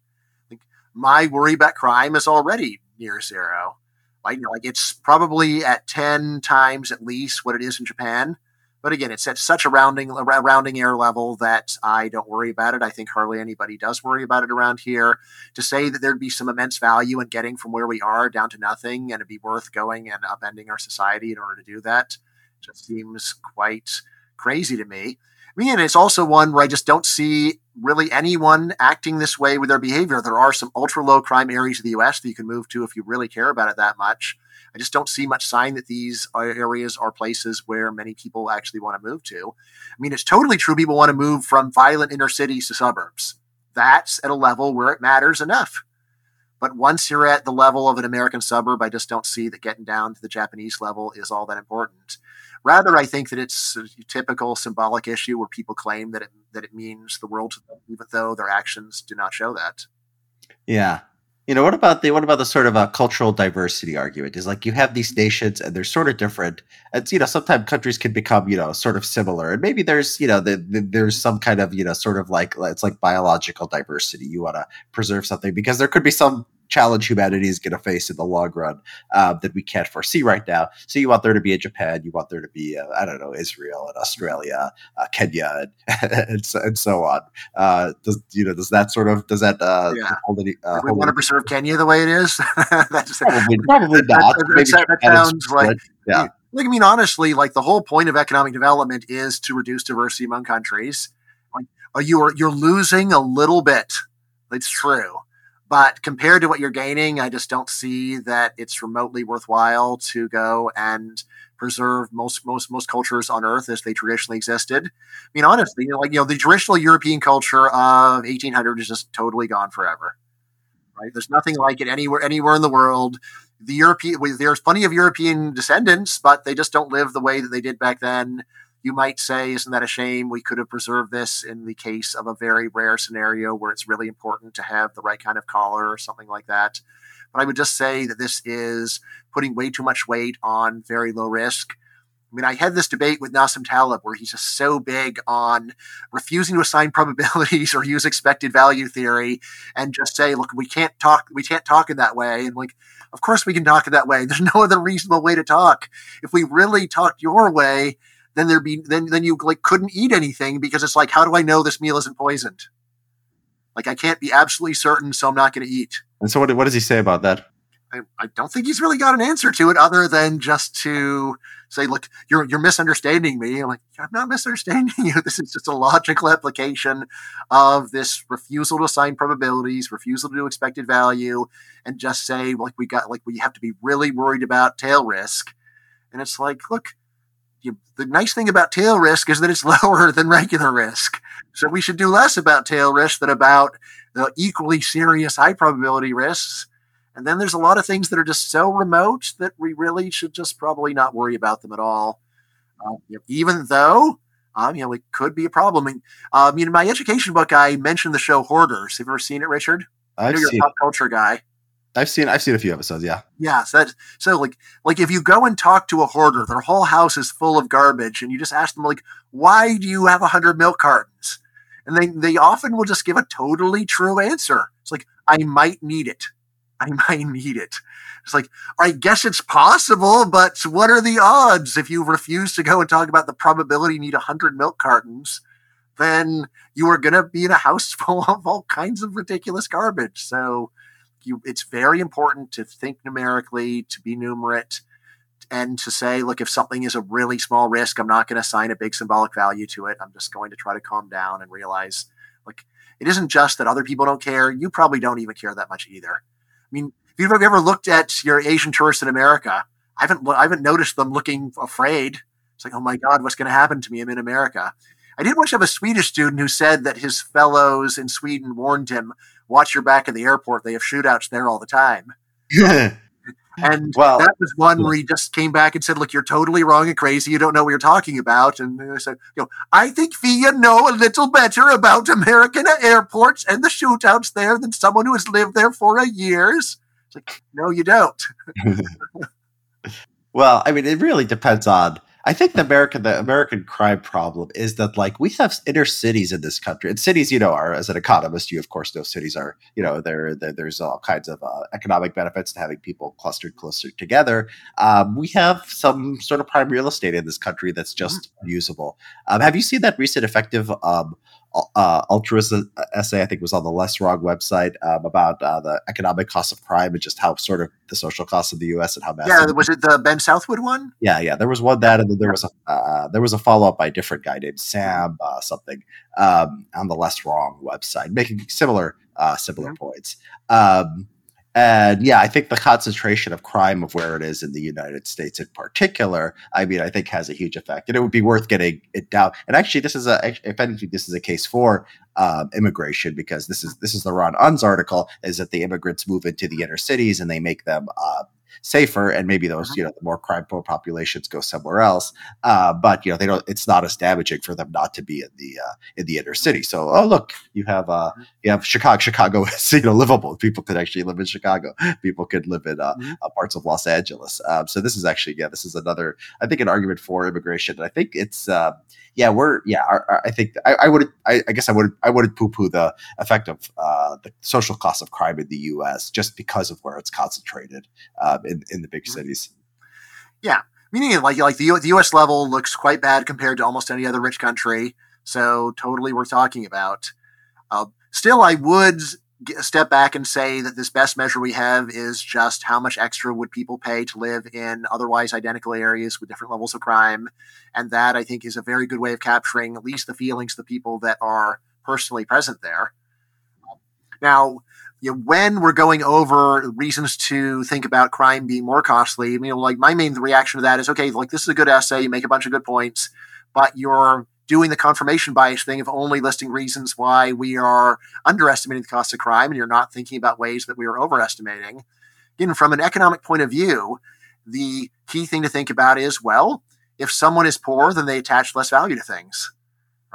my worry about crime is already near zero. Like, you know, like it's probably at 10 times at least what it is in Japan. But again, it's at such a rounding a rounding error level that I don't worry about it. I think hardly anybody does worry about it around here. To say that there'd be some immense value in getting from where we are down to nothing and it'd be worth going and upending our society in order to do that just seems quite crazy to me. I mean, it's also one where I just don't see really anyone acting this way with their behavior. There are some ultra low crime areas of the US that you can move to if you really care about it that much. I just don't see much sign that these areas are places where many people actually want to move to. I mean, it's totally true people want to move from violent inner cities to suburbs. That's at a level where it matters enough. But once you're at the level of an American suburb, I just don't see that getting down to the Japanese level is all that important. Rather, I think that it's a typical symbolic issue where people claim that it that it means the world to them, even though their actions do not show that. Yeah, you know what about the what about the sort of a cultural diversity argument? Is like you have these nations and they're sort of different and you know sometimes countries can become you know sort of similar and maybe there's you know the, the, there's some kind of you know sort of like it's like biological diversity. You want to preserve something because there could be some challenge humanity is going to face in the long run uh, that we can't foresee right now. So you want there to be a Japan, you want there to be uh, I don't know Israel and Australia, uh, Kenya, and, and, so, and so on. Uh, does you know does that sort of does that uh, yeah. hold any? Uh, we want to preserve Kenya the way it is. That's probably probably not. That, that, sounds like yeah. Like I mean, honestly, like the whole point of economic development is to reduce diversity among countries. Like, you're you're losing a little bit. It's true but compared to what you're gaining, I just don't see that it's remotely worthwhile to go and preserve most most most cultures on Earth as they traditionally existed. I mean, honestly, you know, like you know, the traditional European culture of 1800 is just totally gone forever. Right? There's nothing like it anywhere anywhere in the world. The European there's plenty of European descendants, but they just don't live the way that they did back then. You might say, isn't that a shame? We could have preserved this in the case of a very rare scenario where it's really important to have the right kind of collar or something like that. But I would just say that this is putting way too much weight on very low risk. I mean, I had this debate with Nassim Taleb where he's just so big on refusing to assign probabilities or use expected value theory and just say, look, we can't talk, we can't talk in that way. And like, of course we can talk in that way. There's no other reasonable way to talk. If we really talked your way, then there'd be then then you like couldn't eat anything because it's like how do I know this meal isn't poisoned? Like I can't be absolutely certain, so I'm not going to eat. And so what what does he say about that? I, I don't think he's really got an answer to it other than just to say, look, you're you're misunderstanding me. I'm like, I'm not misunderstanding you. This is just a logical application of this refusal to assign probabilities, refusal to do expected value, and just say, like, we got like we have to be really worried about tail risk. And it's like, look, you, the nice thing about tail risk is that it's lower than regular risk. So we should do less about tail risk than about the equally serious high probability risks. And then there's a lot of things that are just so remote that we really should just probably not worry about them at all. Uh, you know, even though, um, you know, it could be a problem. I mean, um, in my education book, I mentioned the show Hoarders. Have you ever seen it, Richard? I've I know you're a pop culture guy. I've seen I've seen a few episodes. Yeah. Yeah, so so like like if you go and talk to a hoarder, their whole house is full of garbage, and you just ask them like, "Why do you have a hundred milk cartons?" And they they often will just give a totally true answer. It's like, "I might need it. I might need it." It's like, I guess it's possible, but what are the odds if you refuse to go and talk about the probability you need a hundred milk cartons? Then you are going to be in a house full of all kinds of ridiculous garbage. So you it's very important to think numerically, to be numerate, and to say, look, if something is a really small risk, I'm not going to assign a big symbolic value to it. I'm just going to try to calm down and realize, like, it isn't just that other people don't care. You probably don't even care that much either. I mean, if you've ever looked at your Asian tourists in America, I haven't I haven't noticed them looking afraid. It's like, oh my God, what's going to happen to me? I'm in America. I did once have a Swedish student who said that his fellows in Sweden warned him, watch your back at the airport. They have shootouts there all the time. and Well- that was one where he just came back and said, look, you're totally wrong and crazy. You don't know what you're talking about. And I said, you know, I think Fia know a little better about American airports and the shootouts there than someone who has lived there for a years. It's like, no, you don't. Well, I mean, it really depends on. I think the American the American crime problem is that like we have inner cities in this country, and cities, you know, are as an economist, you of course know cities are, you know, there there- there's all kinds of uh, economic benefits to having people clustered closer together. Um, we have some sort of prime real estate in this country that's just usable. Um, have you seen that recent effective um, uh, altruist essay? I think was on the Less Wrong website um, about uh, the economic cost of crime and just how sort of the social costs of the U.S. and how massive. Yeah, was it the Ben Southwood one? Yeah, yeah. There was one that, and then there was a uh, there was a follow up by a different guy named Sam uh, something um, on the Less Wrong website, making similar uh, similar Mhm. points. Um, and yeah, I think the concentration of crime of where it is in the United States in particular, I mean, I think has a huge effect, and it would be worth getting it down. And actually, this is a if anything, this is a case for um, immigration because this is this is the Ron Unz article is that the immigrants move into the inner cities and they make them. Uh, safer, and maybe those Mm-hmm. you know the more crime prone populations go somewhere else. Uh, but you know they don't. It's not as damaging for them not to be in the uh, in the inner city. So oh look, you have uh Mhm. you have Chicago. Chicago is you know livable. People could actually live in Chicago. People could live in uh, Mhm. uh, parts of Los Angeles. Um, so this is actually yeah, this is another I think an argument for immigration. And I think it's uh, yeah we're yeah our, our- I think I, I would I, I guess I would I wouldn't poo poo the effect of uh, the social cost of crime in the U.S. just because of where it's concentrated um, in in the big cities. Yeah, meaning like like the, U- the U.S. level looks quite bad compared to almost any other rich country. So totally worth talking about. Uh, still, I would g- step back and say that this best measure we have is just how much extra would people pay to live in otherwise identical areas with different levels of crime, and that I think is a very good way of capturing at least the feelings of the people that are personally present there. Now, you know, when we're going over reasons to think about crime being more costly, you know, like my main reaction to that is, okay, like this is a good essay, you make a bunch of good points, but you're doing the confirmation bias thing of only listing reasons why we are underestimating the cost of crime, and you're not thinking about ways that we are overestimating. Again, from an economic point of view, the key thing to think about is, well, if someone is poor, then they attach less value to things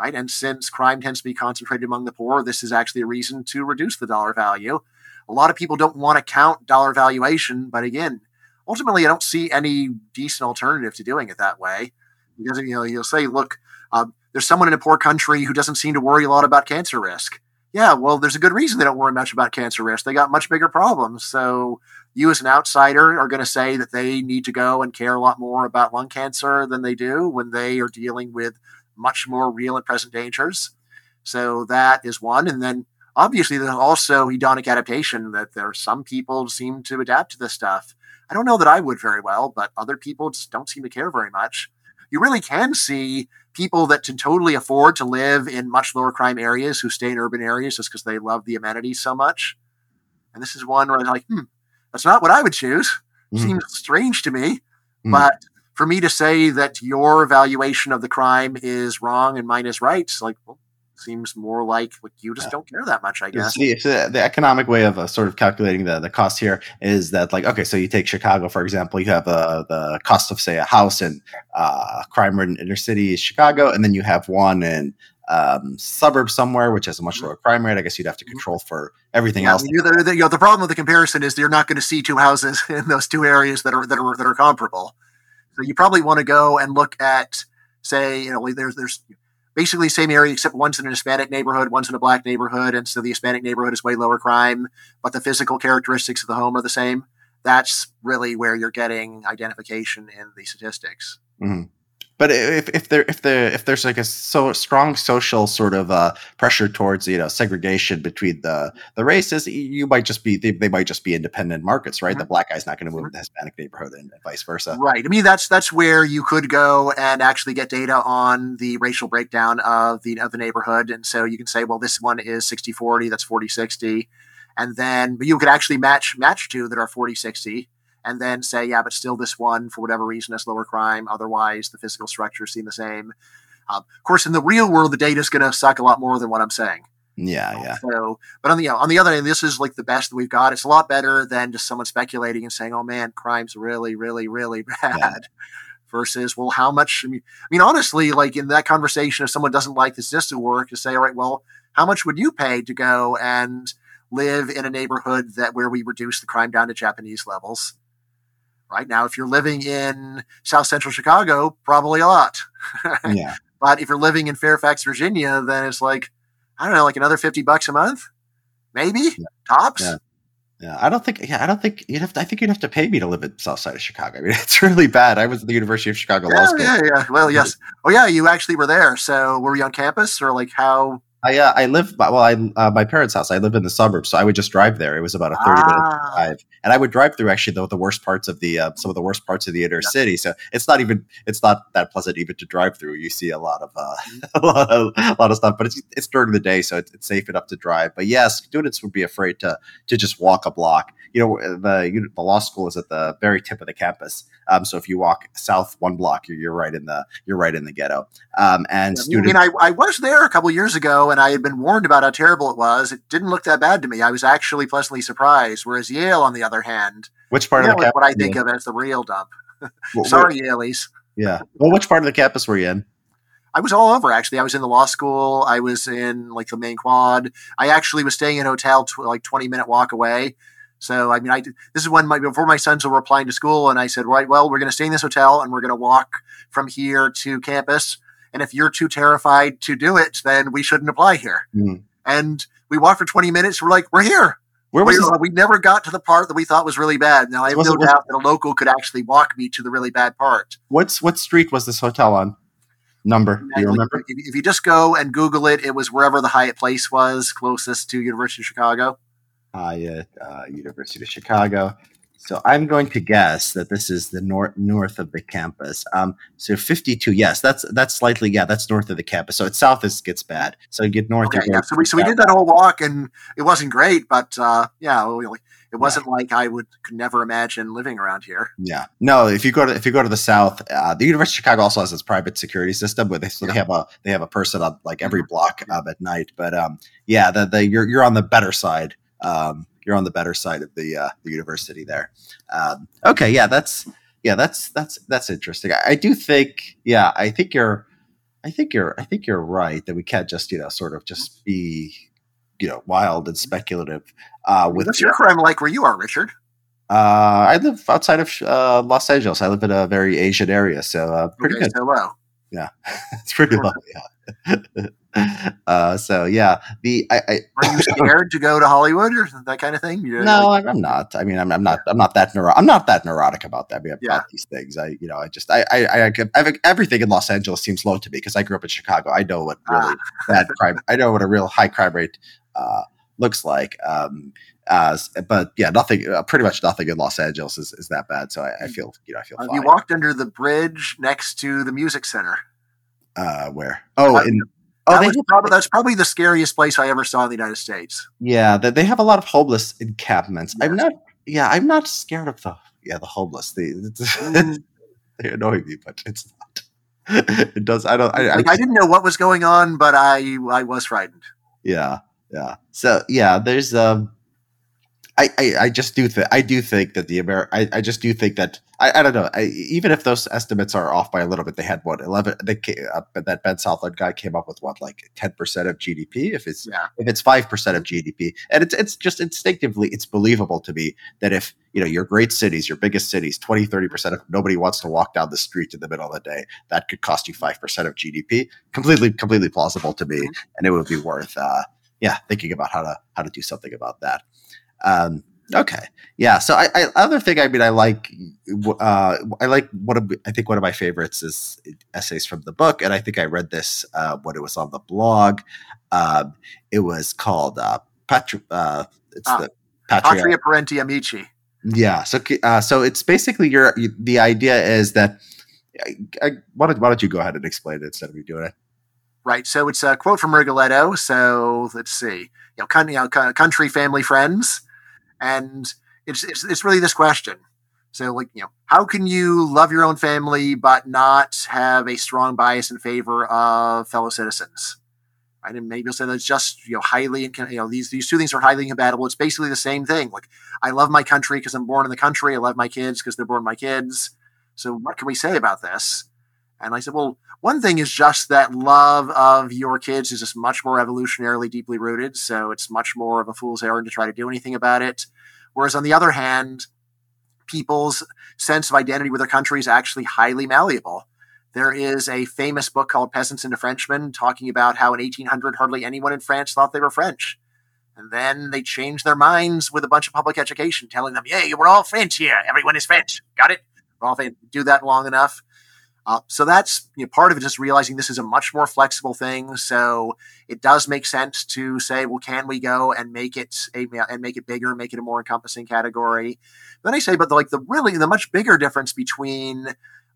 right? And since crime tends to be concentrated among the poor, this is actually a reason to reduce the dollar value. A lot of people don't want to count dollar valuation, but again, ultimately, I don't see any decent alternative to doing it that way. Because you know, you'll say, look, um, there's someone in a poor country who doesn't seem to worry a lot about cancer risk. Yeah, well, there's a good reason they don't worry much about cancer risk. They got much bigger problems. So you, as an outsider, are going to say that they need to go and care a lot more about lung cancer than they do when they are dealing with much more real and present dangers. So that is one. And then obviously there's also hedonic adaptation that there are some people seem to adapt to this stuff. I don't know that I would very well, but other people just don't seem to care very much. You really can see people that can totally afford to live in much lower crime areas who stay in urban areas just because they love the amenities so much. And this is one where I'm like, hmm, that's not what I would choose. Mhm. Seems strange to me. Mhm. But for me to say that your evaluation of the crime is wrong and mine is right, like, well, seems more like like you just Yeah. don't care that much, I guess. It's, the economic way of uh, sort of calculating the, the cost here is that, like, okay, so you take Chicago, for example, you have uh, the cost of, say, a house in uh, crime ridden inner city Chicago, and then you have one in um, suburb somewhere, which has a much Mhm. lower crime rate. I guess you'd have to Mhm. control for everything Yeah, else. the, the, you know, the problem with the comparison is you're not going to see two houses in those two areas that are that are that are comparable. So you probably want to go and look at, say, you know, there's there's basically the same area except one's in a Hispanic neighborhood, one's in a black neighborhood, and so the Hispanic neighborhood is way lower crime, but the physical characteristics of the home are the same. That's really where you're getting identification in the statistics. Mhm. But if, if there if there if there's like a so strong social sort of uh, pressure towards you know segregation between the the races, you might just be they, they might just be independent markets, right? Mhm. The black guy's not going to move to the Hispanic neighborhood and vice versa. Right. I mean, that's that's where you could go and actually get data on the racial breakdown of the of the neighborhood, and so you can say, well, this one is 60-40, that's 40-60, and then but you could actually match match two that are 40-60, and then say, yeah, but still this one for whatever reason has lower crime. Otherwise, the physical structures seem the same. Um, of course, in the real world, the data is going to suck a lot more than what I'm saying. Yeah, yeah. So, but on the you know, on the other hand, this is like the best that we've got. It's a lot better than just someone speculating and saying, "Oh man, crime's really, really, really bad." Versus, well, how much? I mean, I mean, honestly, like in that conversation, if someone doesn't like the statistic work, to say, "All right, well, how much would you pay to go and live in a neighborhood that where we reduce the crime down to Japanese levels?" Right now, if you're living in South Central Chicago, probably a lot. Yeah. But if you're living in Fairfax, Virginia, then it's like, I don't know, like another 50 bucks a month? Maybe? Tops? Yeah. Yeah, I don't think. Yeah, I don't think you'd have. To, I think you'd have to pay me to live in South Side of Chicago. I mean, it's really bad. I was at the University of Chicago Law School. yeah, yeah. Well, yes. Oh, yeah, you actually were there. So were you on campus or like how? I uh, I live. Well, I uh, my parents' house. I live in the suburbs, so I would just drive there. It was about a thirty minute Ah, drive, and I would drive through actually the, the worst parts of the uh, some of the worst parts of the inner city. So it's not even it's not that pleasant even to drive through. You see a lot of uh, a lot of a lot of stuff, but it's it's during the day, so it's, it's safe enough to drive. But yes, students would be afraid to to just walk a block. You know, the the law school is at the very tip of the campus. Um, so if you walk south one block, you're, you're right in the you're right in the ghetto. Um, and I students. mean, I, I was there a couple years ago and I had been warned about how terrible it was. It didn't look that bad to me. I was actually pleasantly surprised. Whereas Yale, on the other hand, Which part yeah, of the campus? what I think of as the real dump. wh- Sorry, Yalies. Yeah. Well, which part of the campus were you in? I was all over actually. I was in the law school. I was in like the main quad. I actually was staying in a hotel tw- like twenty minute walk away. So I mean, I this is when my before my sons were applying to school, and I said, right, well, we're going to stay in this hotel, and we're going to walk from here to campus. And if you're too terrified to do it, then we shouldn't apply here. Hmm. And we walked for twenty minutes. We're like, we're here. Where was we, we never got to the part that we thought was really bad. Now I have Was no it- doubt that a local could actually walk me to the really bad part. What's what street was this hotel on? Number? Do you remember? If, if you just go and Google it, it was wherever the Hyatt Place was closest to University of Chicago. Hyatt, uh, University of Chicago. So I'm going to guess that this is the north north of the campus. Um, so 52, yes, that's that's slightly yeah, that's north of the campus. So it's south is gets bad. So you get north. Okay, yeah. So we so we did that whole walk, and it wasn't great, but uh, yeah, we- it wasn't like I would could never imagine living around here. Yeah, no. If you go to if you go to the south, uh, the University of Chicago also has its private security system, where they so they have a they have a person on like every block um, at night. But um, yeah, the, the you're you're on the better side. Um, you're on the better side of the uh, the university there. Um, okay, yeah, that's yeah, that's that's that's interesting. I, I do think, yeah, I think you're, I think you're, I think you're right that we can't just you know sort of just be you know wild and speculative uh, with What's your crime like where you are, Richard? uh, I live outside of uh, Los Angeles. I live in a very Asian area, so uh, pretty Okay, good. so low. It's pretty low. Yeah. uh, so yeah, the I, I Are you scared to go to Hollywood or that kind of thing? You- no, like- I'm, not. I mean, I'm, I'm not. I'm not that neuro- I'm not that neurotic about that. I mean, about Yeah. these things. I, you know, I just, I, I, I, I everything in Los Angeles seems low to me because I grew up in Chicago. I know what really Ah. bad crime. I know what a real high crime rate uh, looks like. Um, uh, but yeah, nothing. Uh, pretty much nothing in Los Angeles is, is that bad. So I, I feel, you know, I feel fine. you walked under the bridge next to the music center? uh, where? Oh, Uh, in, oh, that was probably, that's probably the scariest place I ever saw in the United States. Yeah, they, they have a lot of homeless encampments. I'm not. Yeah, I'm not scared of the yeah the homeless. They Mm. they annoy me, but it's not. It does. I don't. I, I, I didn't know what was going on, but I I was frightened. yeah, yeah. So yeah, there's um. I, I, I just do think I do think that the Amer I, I just do think that I, I don't know I, even if those estimates are off by a little bit they had what eleven they came, uh, that Ben Southland guy came up with what like ten percent of GDP if it's Yeah. if it's five percent of GDP, and it's it's just instinctively it's believable to me that if you know your great cities, your biggest cities, 20, 30 percent of nobody wants to walk down the street in the middle of the day, that could cost you five percent of GDP. Completely, completely plausible to me, and it would be worth uh, yeah thinking about how to how to do something about that. Um, okay, yeah. So I, I other thing I mean I like uh, I like one of I think one of my favorites is essays from the book, and I think I read this uh, when it was on the blog. Um, it was called uh, Patri- uh, it's Ah, the Patria. Patria Parenti Amici. Yeah. So uh, so it's basically your the idea is that. I, I, why, don't, why don't you go ahead and explain it instead of me doing it? Right. So it's a quote from Rigoletto. So let's see. You know, con- you know country, family, friends, and it's, it's it's really this question. So like you know, how can you love your own family but not have a strong bias in favor of fellow citizens? Right, and maybe you'll say that's just you know highly you know these these two things are highly incompatible. It's basically the same thing. Like I love my country because I'm born in the country. I love my kids because they're born my kids. So what can we say about this? And I said, well, one thing is just that love of your kids is just much more evolutionarily deeply rooted. So it's much more of a fool's errand to try to do anything about it. Whereas on the other hand, people's sense of identity with their country is actually highly malleable. There is a famous book called Peasants and Frenchmen talking about how in 1800 hardly anyone in France thought they were French. And then they changed their minds with a bunch of public education telling them, yay, we're all French here. Everyone is French. Got it? We're all French. Do that long enough. Uh, so that's you know, part of it, just realizing this is a much more flexible thing. So it does make sense to say, well, can we go and make it a and make it bigger, make it a more encompassing category? Then I say, but the, like the really the much bigger difference between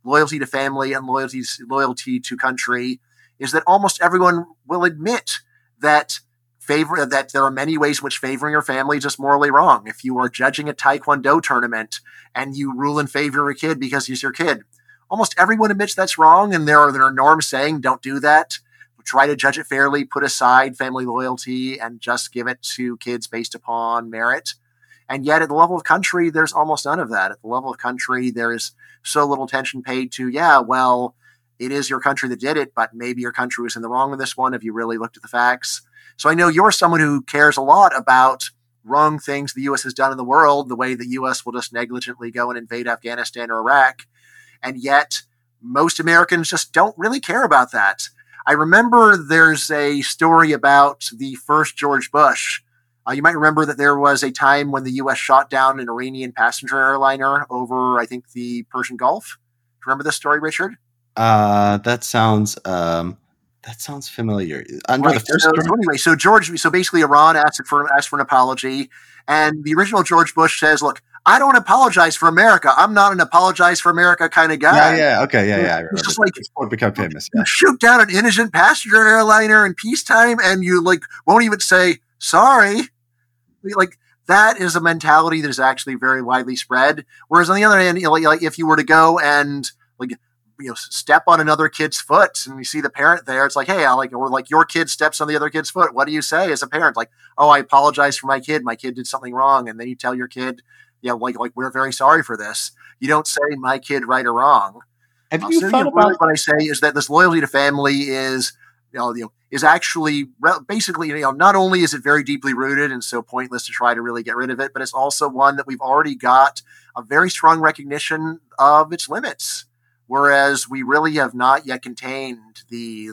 loyalty to family and loyalty loyalty to country is that almost everyone will admit that favor that there are many ways in which favoring your family is just morally wrong. If you are judging a taekwondo tournament and you rule in favor of a kid because he's your kid, almost everyone admits that's wrong, and there are there are norms saying don't do that. Try to judge it fairly, put aside family loyalty, and just give it to kids based upon merit. And yet, at the level of country, there's almost none of that. At the level of country, there is so little attention paid to, yeah, well, it is your country that did it, but maybe your country was in the wrong with this one if you really looked at the facts. So I know you're someone who cares a lot about wrong things the U.S. has done in the world, the way the U.S. will just negligently go and invade Afghanistan or Iraq. And yet, most Americans just don't really care about that. I remember there's a story about the first George Bush. Uh, you might remember that there was a time when the U.S. shot down an Iranian passenger airliner over, I think, the Persian Gulf. Remember this story, Richard? Uh, that sounds um, that sounds familiar. Under right. the first so, so, anyway, so George, so basically, Iran asked for asked for an apology, and the original George Bush says, "Look, I don't apologize for America. I'm not an apologize for America kind of guy." Yeah, yeah, okay, yeah, yeah. It's just like become famous. Yeah. shoot down an innocent passenger airliner in peacetime, and you like won't even say sorry. Like that is a mentality that is actually very widely spread. Whereas on the other hand, you know, like if you were to go and like you know step on another kid's foot and you see the parent there it's like hey i like or like your kid steps on the other kid's foot what do you say as a parent like oh i apologize for my kid my kid did something wrong and then you tell your kid yeah like like we're very sorry for this. You don't say my kid right or wrong. Have you thought about what i say is that this loyalty to family is you know, you know is actually basically you know not only is it very deeply rooted and so pointless to try to really get rid of it but it's also one that we've already got a very strong recognition of its limits. Whereas we really have not yet contained the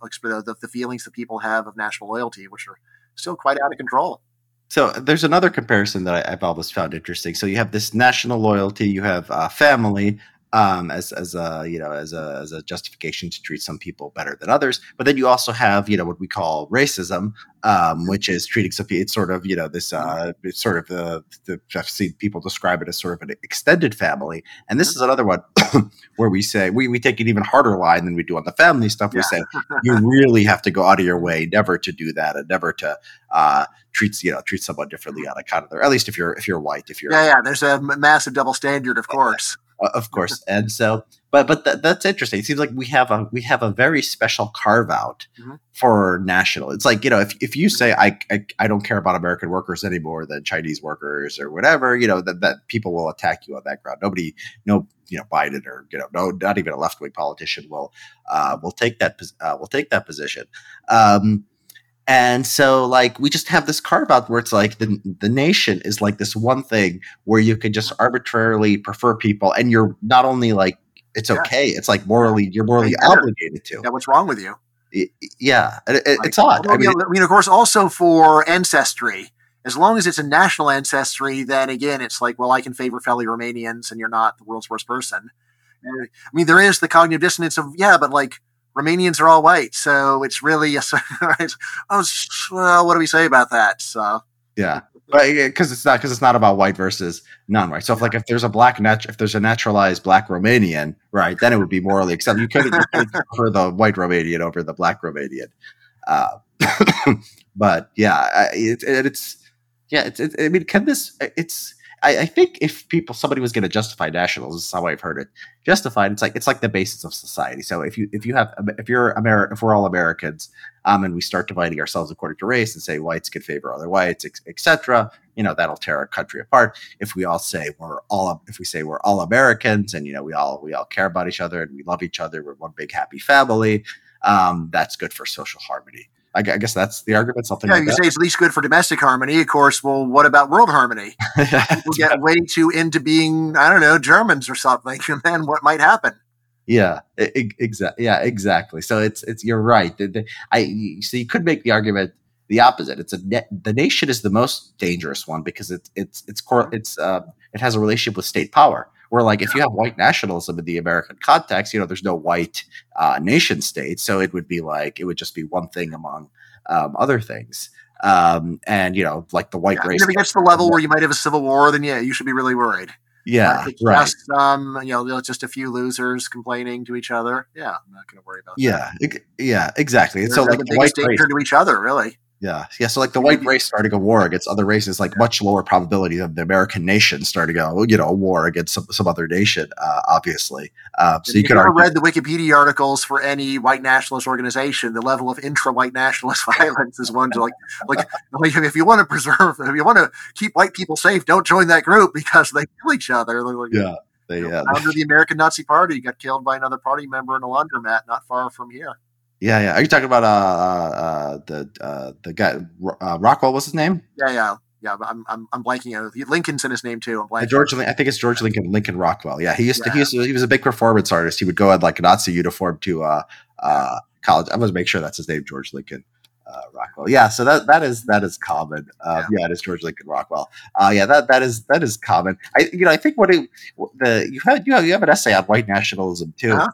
the, the feelings that people have of national loyalty, which are still quite out of control. So there's another comparison that I, have always found interesting. So you have this national loyalty, you have uh, family, um, as as a you know as a as a justification to treat some people better than others. But then you also have you know what we call racism, um, which is treating some people. It's sort of you know this uh, it's sort of the, the I've seen people describe it as sort of an extended family, and this is another one where we say we we take an even harder line than we do on the family stuff. We yeah. say you really have to go out of your way never to do that and never to uh, treat you know treat someone differently on account of their at least if you're if you're white if you're yeah yeah there's a massive double standard of course of course. And so, but but th- that's interesting. It seems like we have a we have a very special carve out mm-hmm. for national. It's like you know, if if you say I, I, I don't care about American workers anymore than Chinese workers or whatever, you know that that people will attack you on that ground. Nobody, no, you know, Biden or you know, no, not even a left wing politician will uh, will take that uh, will take that position. Um, and so, like, we just have this carve out where it's like the, the nation is like this one thing where you can just mm-hmm. arbitrarily prefer people, and you're not only like it's yeah. okay, it's like morally you're morally obligated to. Yeah, what's wrong with you? yeah, it, it, it's odd. Well, I, mean, I mean, of course, also for ancestry, as long as it's a national ancestry, then again, it's like, well, I can favor fellow Romanians, and you're not the world's worst person. I mean, there is the cognitive dissonance of yeah, but like Romanians are all white, so it's really a. oh, well, what do we say about that? So yeah, because it's not because it's not about white versus non-white. So if like if there's a black nat- if there's a naturalized black Romanian, right, then it would be morally acceptable. You couldn't prefer the white Romanian over the black Romanian. Uh, but yeah, it, it, it's yeah, it's it, I mean, can this? It's I, I think if people somebody was going to justify nationals, this is how I've heard it justified. It's like it's like the basis of society. So if you if you have if you're American, if we're all Americans, um, and we start dividing ourselves according to race and say whites can favor other whites, etc., you know that'll tear our country apart. If we all say we're all if we say we're all Americans and you know we all we all care about each other and we love each other, we're one big happy family. Um, that's good for social harmony. I, guess that's the argument. Something. Yeah, like you that. say it's least good for domestic harmony. Of course. Well, what about world harmony? People get way too into being, I don't know, Germans or something, and then what might happen? Yeah, exactly. Yeah, exactly. So it's it's you're right. I so you could make the argument the opposite. It's a the nation is the most dangerous one because it's it's it's it's uh, it has a relationship with state power. Where like if you have white nationalism in the American context, you know, there's no white uh, nation state, so it would be like it would just be one thing among um, other things. Um, and you know, like the white yeah, race. If it gets to the level where you might have a civil war, then yeah, you should be really worried. Yeah, right. Just, um, you know, just a few losers complaining to each other. Yeah, I'm not going to worry about yeah, that. yeah, exactly. They're, so like the biggest danger to each other, really. Yeah, yeah. So like the white race starting a war against other races, like much lower probability than the American nation starting a you know a war against some, some other nation. Uh, obviously, uh, so you If could ever argue. read the Wikipedia articles for any white nationalist organization, the level of intra-white nationalist violence is one to like, like, like if you want to preserve, if you want to keep white people safe, don't join that group because they kill each other. Like, Yeah, they, you know, yeah, founder of the American Nazi Party got killed by another party member in a laundromat not far from here. Yeah, yeah. Are you talking about uh, uh, uh the uh, the guy uh, Rockwell? What's his name? Yeah, yeah, yeah. but I'm, I'm, I'm blanking out. Lincoln's in his name too. I'm blanking. George, I think it's George Lincoln. Lincoln Rockwell. Yeah, he used to. He, used to, he was a big performance artist. He would go in like a Nazi uniform to uh, uh, college. I must make sure that's his name, George Lincoln uh, Rockwell. Yeah, so that that is that is common. Uh, yeah. it is George Lincoln Rockwell. Uh, yeah, that that is that is common. I you know I think what it, the you have you have you have an essay on white nationalism too, Uh-huh.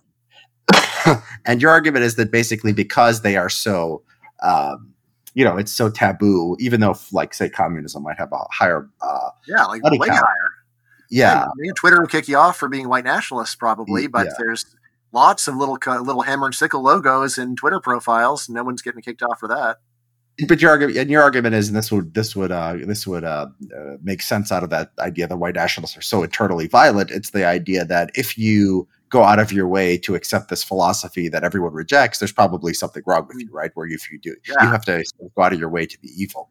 And your argument is that basically because they are so. Um, you know, it's so taboo, even though, like, say, communism might have a higher, uh, Yeah, like way count. higher. yeah, Yeah, Twitter will kick you off for being white nationalists, probably, but yeah. there's lots of little little hammer and sickle logos in Twitter profiles. No one's getting kicked off for that. but your argument and your argument is and this would this would uh this would uh, uh make sense out of that idea that white nationalists are so internally violent it's the idea that if you go out of your way to accept this philosophy that everyone rejects there's probably something wrong with you right where if you do you have to go out of your way to be evil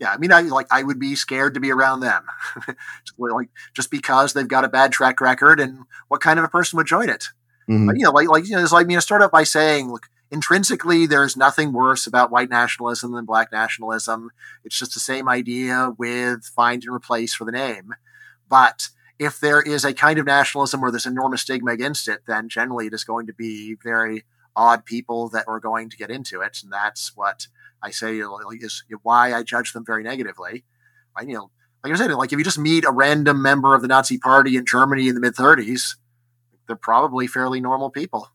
Yeah, I mean, I like I would be scared to be around them, like just because they've got a bad track record, and what kind of a person would join it? Mhm. But, you know, like like you know, it's like I mean, I start out by saying, look, intrinsically, there's nothing worse about white nationalism than black nationalism. It's just the same idea with find and replace for the name. But if there is a kind of nationalism or there's enormous stigma against it, then generally it is going to be very odd people that are going to get into it, and that's what I say is why I judge them very negatively. I, you know, like I said, like if you just meet a random member of the Nazi Party in Germany in the mid 30s, they're probably fairly normal people,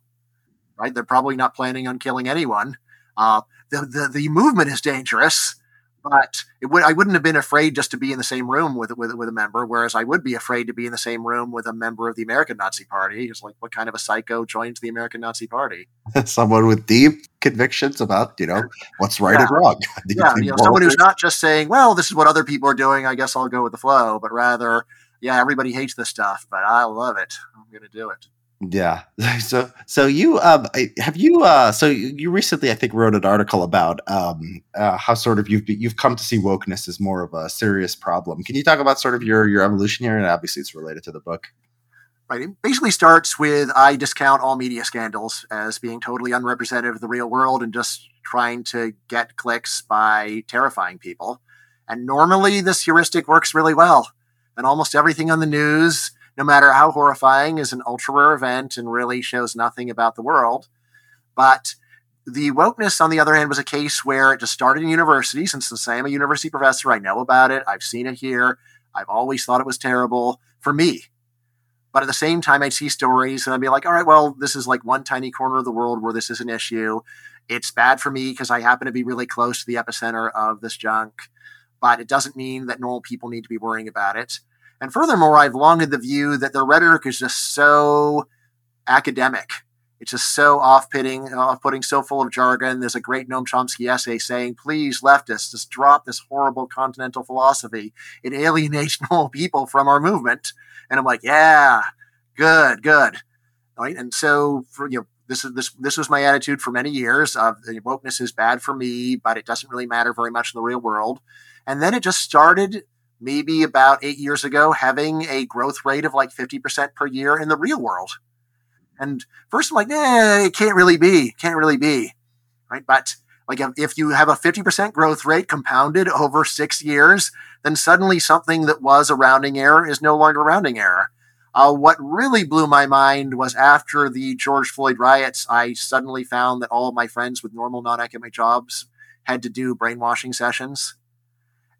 right? They're probably not planning on killing anyone. Uh, the, the the movement is dangerous, but it would I wouldn't have been afraid just to be in the same room with with with a member, whereas I would be afraid to be in the same room with a member of the American Nazi Party. It's like what kind of a psycho joins the American Nazi Party? someone with deep convictions about you know what's right and wrong yeah, you know, someone who's not just saying, "Well, this is what other people are doing. I guess I'll go with the flow," but rather, "Yeah, everybody hates this stuff, but I love it. I'm going to do it." Yeah. So so you um have you uh so you recently I think wrote an article about um uh, how sort of you've you've come to see wokeness as more of a serious problem. Can you talk about sort of your your evolution here? And obviously it's related to the book. Right. It basically starts with I discount all media scandals as being totally unrepresentative of the real world and just trying to get clicks by terrifying people. And normally this heuristic works really well. And almost everything on the news, no matter how horrifying, is an ultra rare event and really shows nothing about the world. But the wokeness, on the other hand, was a case where it just started in university. Since I am a university professor, I know about it. I've seen it here. I've always thought it was terrible for me. But at the same time, I'd see stories and I'd be like, all right, well, this is like one tiny corner of the world where this is an issue. It's bad for me because I happen to be really close to the epicenter of this junk, but it doesn't mean that normal people need to be worrying about it. And furthermore, I've long had the view that the rhetoric is just so academic. It's just so off-putting, off-putting, so full of jargon. There's a great Noam Chomsky essay saying, "Please, leftists, just drop this horrible continental philosophy. It alienates normal people from our movement." And I'm like, "Yeah, good, good." Right? And so, for you know, this is this this was my attitude for many years. Of the wokeness is bad for me, but it doesn't really matter very much in the real world. And then it just started maybe about eight years ago, having a growth rate of like 50% per year in the real world. And first I'm like, nah, it can't really be, can't really be. Right. But like if- you have a 50% growth rate compounded over six years, then suddenly something that was a rounding error is no longer a rounding error. Uh, what really blew my mind was after the George Floyd riots, I suddenly found that all of my friends with normal non academic jobs had to do brainwashing sessions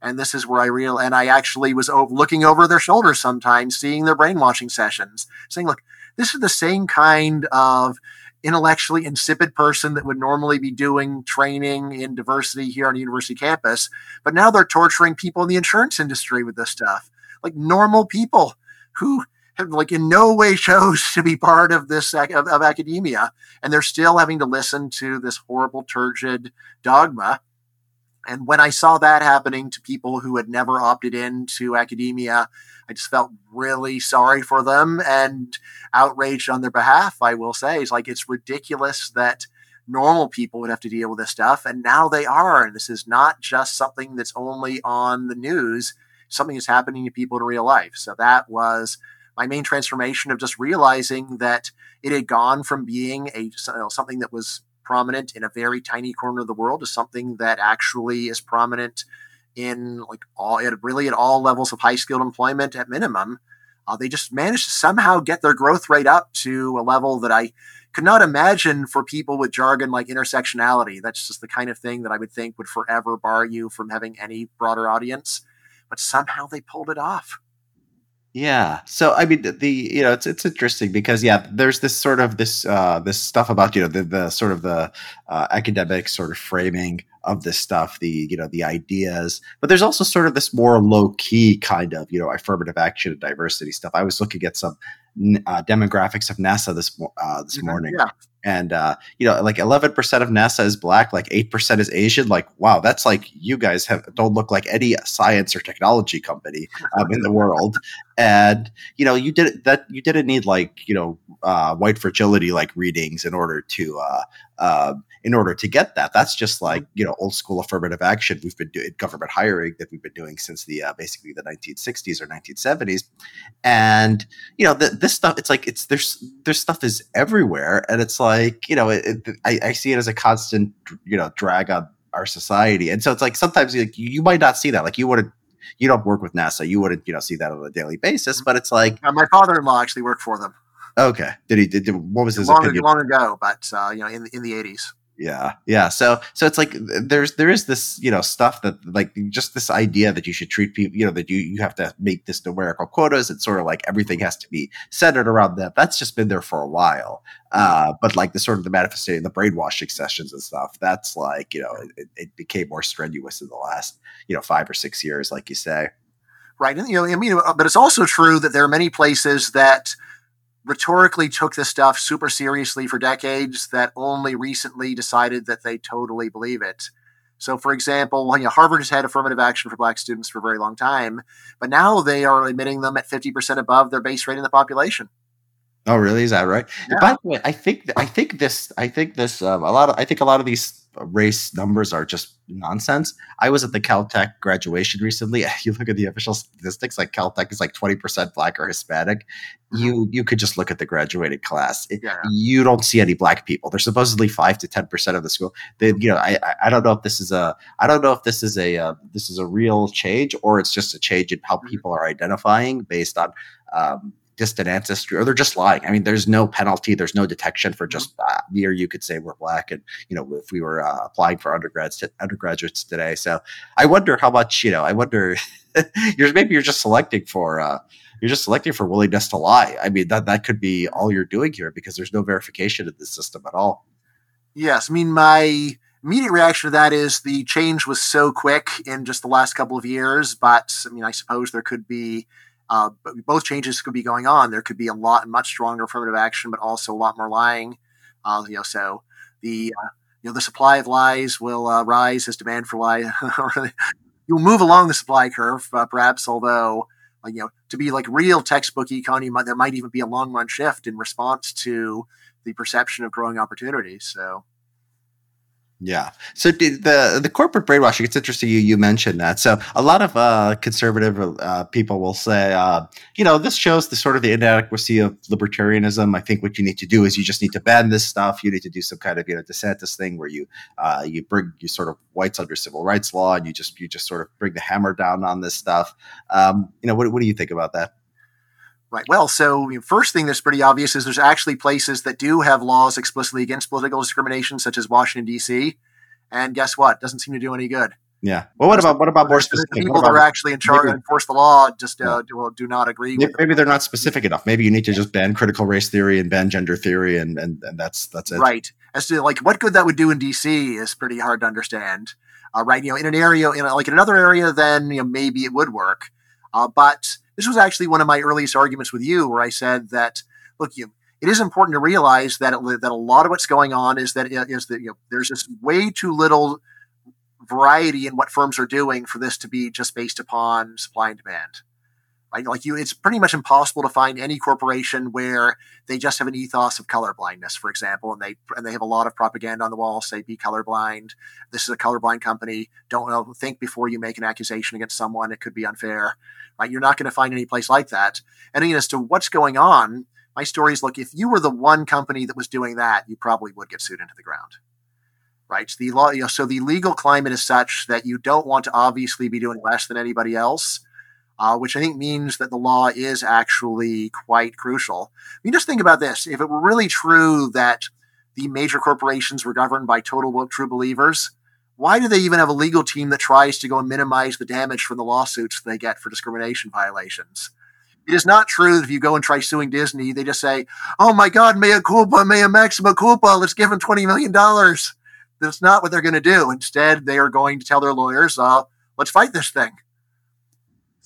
and this is where I real and I actually was looking over their shoulders sometimes, seeing their brainwashing sessions, saying, "Look, this is the same kind of intellectually insipid person that would normally be doing training in diversity here on a university campus, but now they're torturing people in the insurance industry with this stuff, like normal people who." Have like in no way chose to be part of this of, of academia, and they're still having to listen to this horrible, turgid dogma And when I saw that happening to people who had never opted into academia, I just felt really sorry for them and outraged on their behalf. I will say, it's like it's ridiculous that normal people would have to deal with this stuff, and now they are. And this is not just something that's only on the news; something is happening to people in real life. So that was my main transformation of just realizing that it had gone from being a you know, something that was prominent in a very tiny corner of the world to something that actually is prominent in like all at really at all levels of high skilled employment at minimum. Uh, they just managed to somehow get their growth rate up to a level that I could not imagine for people with jargon like intersectionality. That's just the kind of thing that I would think would forever bar you from having any broader audience. But somehow they pulled it off. Yeah. So I mean, the you know, it's it's interesting because yeah, there's this sort of this uh, this stuff about you know the the sort of the uh, academic sort of framing of this stuff, the you know the ideas, but there's also sort of this more low key kind of you know affirmative action and diversity stuff. I was looking at some uh, demographics of NASA this uh, this morning, yeah and uh, you know like 11% of nasa is black like 8% is asian like wow that's like you guys have don't look like any science or technology company um, in the world. And you know you did that you didn't need like you know uh, white fragility like readings in order to uh, uh, in order to get that. That's just like you know old school affirmative action. We've been doing government hiring that we've been doing since the uh, basically the 1960s or 1970s and you know the, this stuff it's like it's there's there's stuff is everywhere. And it's like you know it, it, I, I, see it as a constant you know drag on our society. And so it's like sometimes like you, might not see that. Like you wouldn't you don't work with nasa. You wouldn't you know see that on a daily basis. But it's like uh, my father-in-law actually worked for them okay. Did he did, what was his long, opinion? long ago but uh, you know in, in the 80s yeah. Yeah. So so it's like there's there is this you know stuff that like just this idea that you should treat people you know that you you have to make this numerical quotas it's sort of like everything has to be centered around that. That's just been there for a while. Uh but like the sort of the manifestation the brainwashing sessions and stuff that's like you know it, it became more strenuous in the last you know five or six years like you say. Right. And you know i mean but it's also true that there are many places that rhetorically took this stuff super seriously for decades that only recently decided that they totally believe it. So, for example, you know, Harvard has had affirmative action for black students for a very long time, but now they are admitting them at 50% above their base rate in the population. Oh, really? Is that right? Yeah. By the way, I think I think this I think this um, a lot of I think a lot of these race numbers are just nonsense. I was at the Caltech graduation recently. You look at the official statistics, like Caltech is like 20% black or Hispanic. Mm-hmm. You you could just look at the graduated class. yeah. You don't see any black people. They're supposedly five to 10% of the school. They, you know, I I don't know if this is a I don't know if this is a uh, this is a real change or it's just a change in how mm-hmm. people are identifying based on um, distant ancestry or they're just lying. I mean, there's no penalty, there's no detection for just uh, me or you could say we're black, and you know if we were uh, applying for undergrads to, undergraduates today. So I wonder how much you know. I wonder you're maybe you're just selecting for. Uh, you're just selecting for willingness to lie. I mean, that that could be all you're doing here because there's no verification in the system at all. Yes, I mean my immediate reaction to that is the change was so quick in just the last couple of years. But I mean, I suppose there could be uh, both changes could be going on. There could be a lot much stronger affirmative action, but also a lot more lying. Uh, you know, so the uh, you know the supply of lies will uh, rise as demand for lie. You'll move along the supply curve, uh, perhaps. Although you know, to be like real textbook economy, there might even be a long run shift in response to the perception of growing opportunities. So yeah. So the the corporate brainwashing, it's interesting you you mentioned that. So a lot of uh, conservative uh, people will say, uh, you know, this shows the sort of the inadequacy of libertarianism. I think what you need to do is you just need to ban this stuff. You need to do some kind of you know DeSantis thing where you uh, you bring you sort of whites under civil rights law and you just you just sort of bring the hammer down on this stuff. Um, you know, what what do you think about that? Right. Well, so first thing that's pretty obvious is there's actually places that do have laws explicitly against political discrimination, such as Washington D.C. And guess what? Doesn't seem to do any good. Yeah. Well, what about what about more specific people that are actually in charge maybe, enforce the law? Just uh, do, do not agree. Maybe, maybe they're not specific enough. Maybe you need to just ban critical race theory and ban gender theory, and and, and that's that's it. Right. As to like what good that would do in D.C. is pretty hard to understand. Uh, right. You know, in an area, in a, like in another area, then you know maybe it would work. Uh, but this was actually one of my earliest arguments with you, where I said that, look, you, it is important to realize that it, that a lot of what's going on is that is that you know, there's just way too little variety in what firms are doing for this to be just based upon supply and demand. Right? Like you, it's pretty much impossible to find any corporation where they just have an ethos of color blindness, for example, and they and they have a lot of propaganda on the wall, say be colorblind. This is a colorblind company. Don't know, think before you make an accusation against someone. It could be unfair. Right? You're not going to find any place like that. And as to what's going on, my story is look, if you were the one company that was doing that, you probably would get sued into the ground right? The law, you know, so the legal climate is such that you don't want to obviously be doing less than anybody else, uh, which I think means that the law is actually quite crucial. I mean, just think about this: if it were really true that the major corporations were governed by total woke true believers, why do they even have a legal team that tries to go and minimize the damage from the lawsuits they get for discrimination violations? It is not true that if you go and try suing Disney, they just say, "Oh my God, mea culpa, mea maxima culpa. Let's give them twenty million dollars." That's not what they're going to do. Instead, they are going to tell their lawyers, uh, let's fight this thing.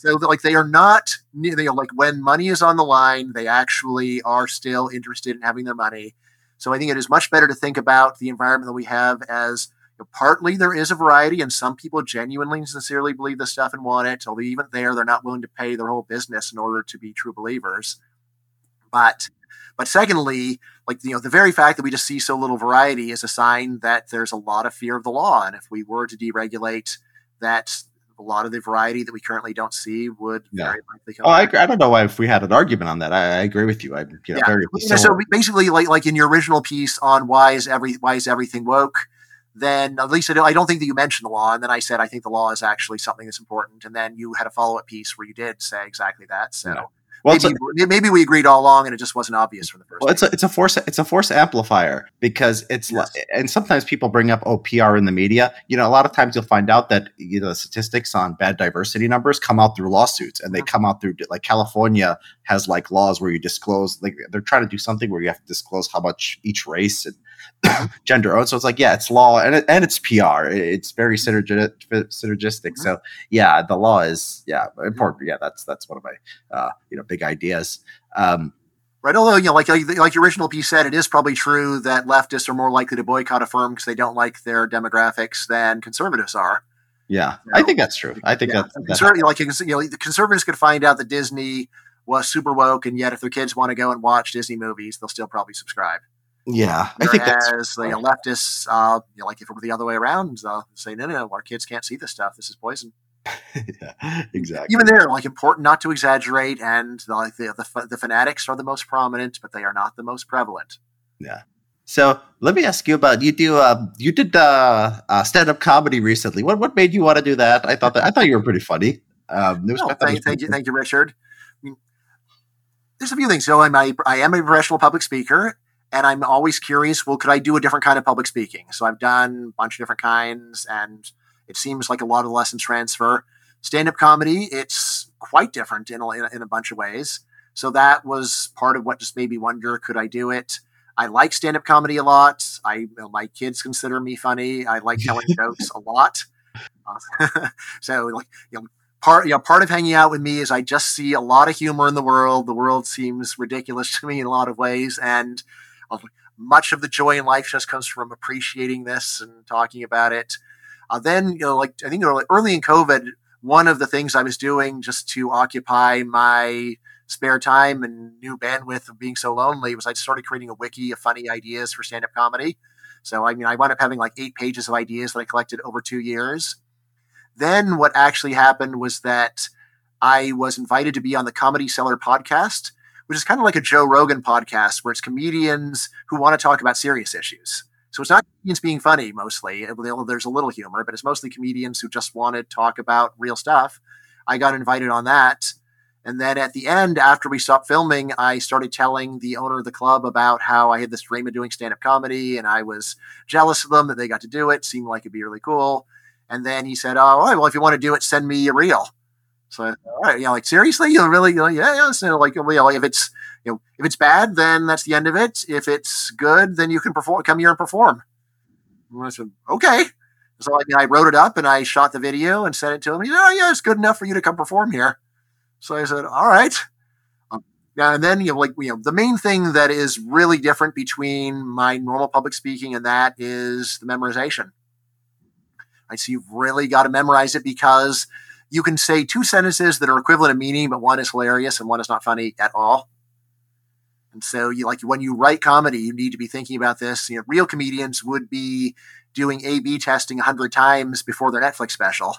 So, like, they are not, they are like, when money is on the line, they actually are still interested in having their money. So, I think it is much better to think about the environment that we have as you know, partly there is a variety, and some people genuinely sincerely believe this stuff and want it. Although, even there, they're not willing to pay their whole business in order to be true believers. But but secondly, like you know, the very fact that we just see so little variety is a sign that there's a lot of fear of the law. And if we were to deregulate that a lot of the variety that we currently don't see would yeah. very likely come. Oh, I, I, don't know why if we had an argument on that. I, I agree with you. I you know, yeah. very so, so basically, like like in your original piece on why is every why is everything woke, then at least I don't think that you mentioned the law. And then I said I think the law is actually something that's important. And then you had a follow up piece where you did say exactly that. So. Yeah. Well, maybe, a, maybe, we agreed all along, and it just wasn't obvious from the first. Well, it's a, it's a force it's a force amplifier because it's yes. and sometimes people bring up oh PR in the media. You know, a lot of times you'll find out that you know the statistics on bad diversity numbers come out through lawsuits, and they mm-hmm. come out through like California has like laws where you disclose like they're trying to do something where you have to disclose how much each race and gender owned. So it's like, yeah, it's law and it, and it's PR. It's very synergistic. synergistic. Mm-hmm. So yeah, the law is yeah important. Yeah, that's that's one of my uh, you know big ideas. Um, right. Although you know, like like your original piece said, it is probably true that leftists are more likely to boycott a firm because they don't like their demographics than conservatives are. Yeah, you know? I think that's true. I think yeah. that's, that's like you know, the conservatives could find out that Disney was super woke, and yet if their kids want to go and watch Disney movies, they'll still probably subscribe. Yeah, I think that's the leftists, uh, you know, like if it were the other way around, uh, say no, no, no, our kids can't see this stuff. This is poison. yeah, exactly. Even there, like important not to exaggerate, and the, like the, the the fanatics are the most prominent, but they are not the most prevalent. Yeah. So let me ask you about you do uh, you did uh, uh, stand up comedy recently. What what made you want to do that? I thought that I thought you were pretty funny. Um, was, oh, thank, thank you, thank you, Richard. I mean, there's a few things. So I'm a, I am a professional public speaker, and I'm always curious. Well, could I do a different kind of public speaking? So I've done a bunch of different kinds, and it seems like a lot of the lessons transfer. Stand up comedy, it's quite different in a, in a bunch of ways. So that was part of what just made me wonder: could I do it? I like stand up comedy a lot. I you know, my kids consider me funny. I like telling jokes a lot. Uh, so like you know part you know part of hanging out with me is I just see a lot of humor in the world. The world seems ridiculous to me in a lot of ways, and much of the joy in life just comes from appreciating this and talking about it. Uh, then, you know, like I think early in COVID, one of the things I was doing just to occupy my spare time and new bandwidth of being so lonely was I started creating a wiki of funny ideas for stand up comedy. So, I mean, I wound up having like eight pages of ideas that I collected over two years. Then, what actually happened was that I was invited to be on the Comedy Cellar podcast, which is kind of like a Joe Rogan podcast where it's comedians who want to talk about serious issues. So it's not comedians being funny mostly. There's a little humor, but it's mostly comedians who just want to talk about real stuff. I got invited on that. And then at the end, after we stopped filming, I started telling the owner of the club about how I had this dream of doing stand up comedy and I was jealous of them that they got to do it. Seemed like it'd be really cool. And then he said, Oh, well, if you want to do it, send me a reel. So, all right, you know, like seriously, you know, really, you know, yeah, yeah. So, like, you know, if it's, you know, if it's bad, then that's the end of it. If it's good, then you can perform. Come here and perform. And I said, okay. So, I mean, I wrote it up and I shot the video and sent it to him. He said, oh yeah, it's good enough for you to come perform here. So I said, all right. Um, yeah, and then you know, like you know, the main thing that is really different between my normal public speaking and that is the memorization Right? So you've really got to memorize it because you can say two sentences that are equivalent in meaning, but one is hilarious and one is not funny at all. And so you like when you write comedy, you need to be thinking about this. You know, real comedians would be doing A B testing a hundred times before their Netflix special.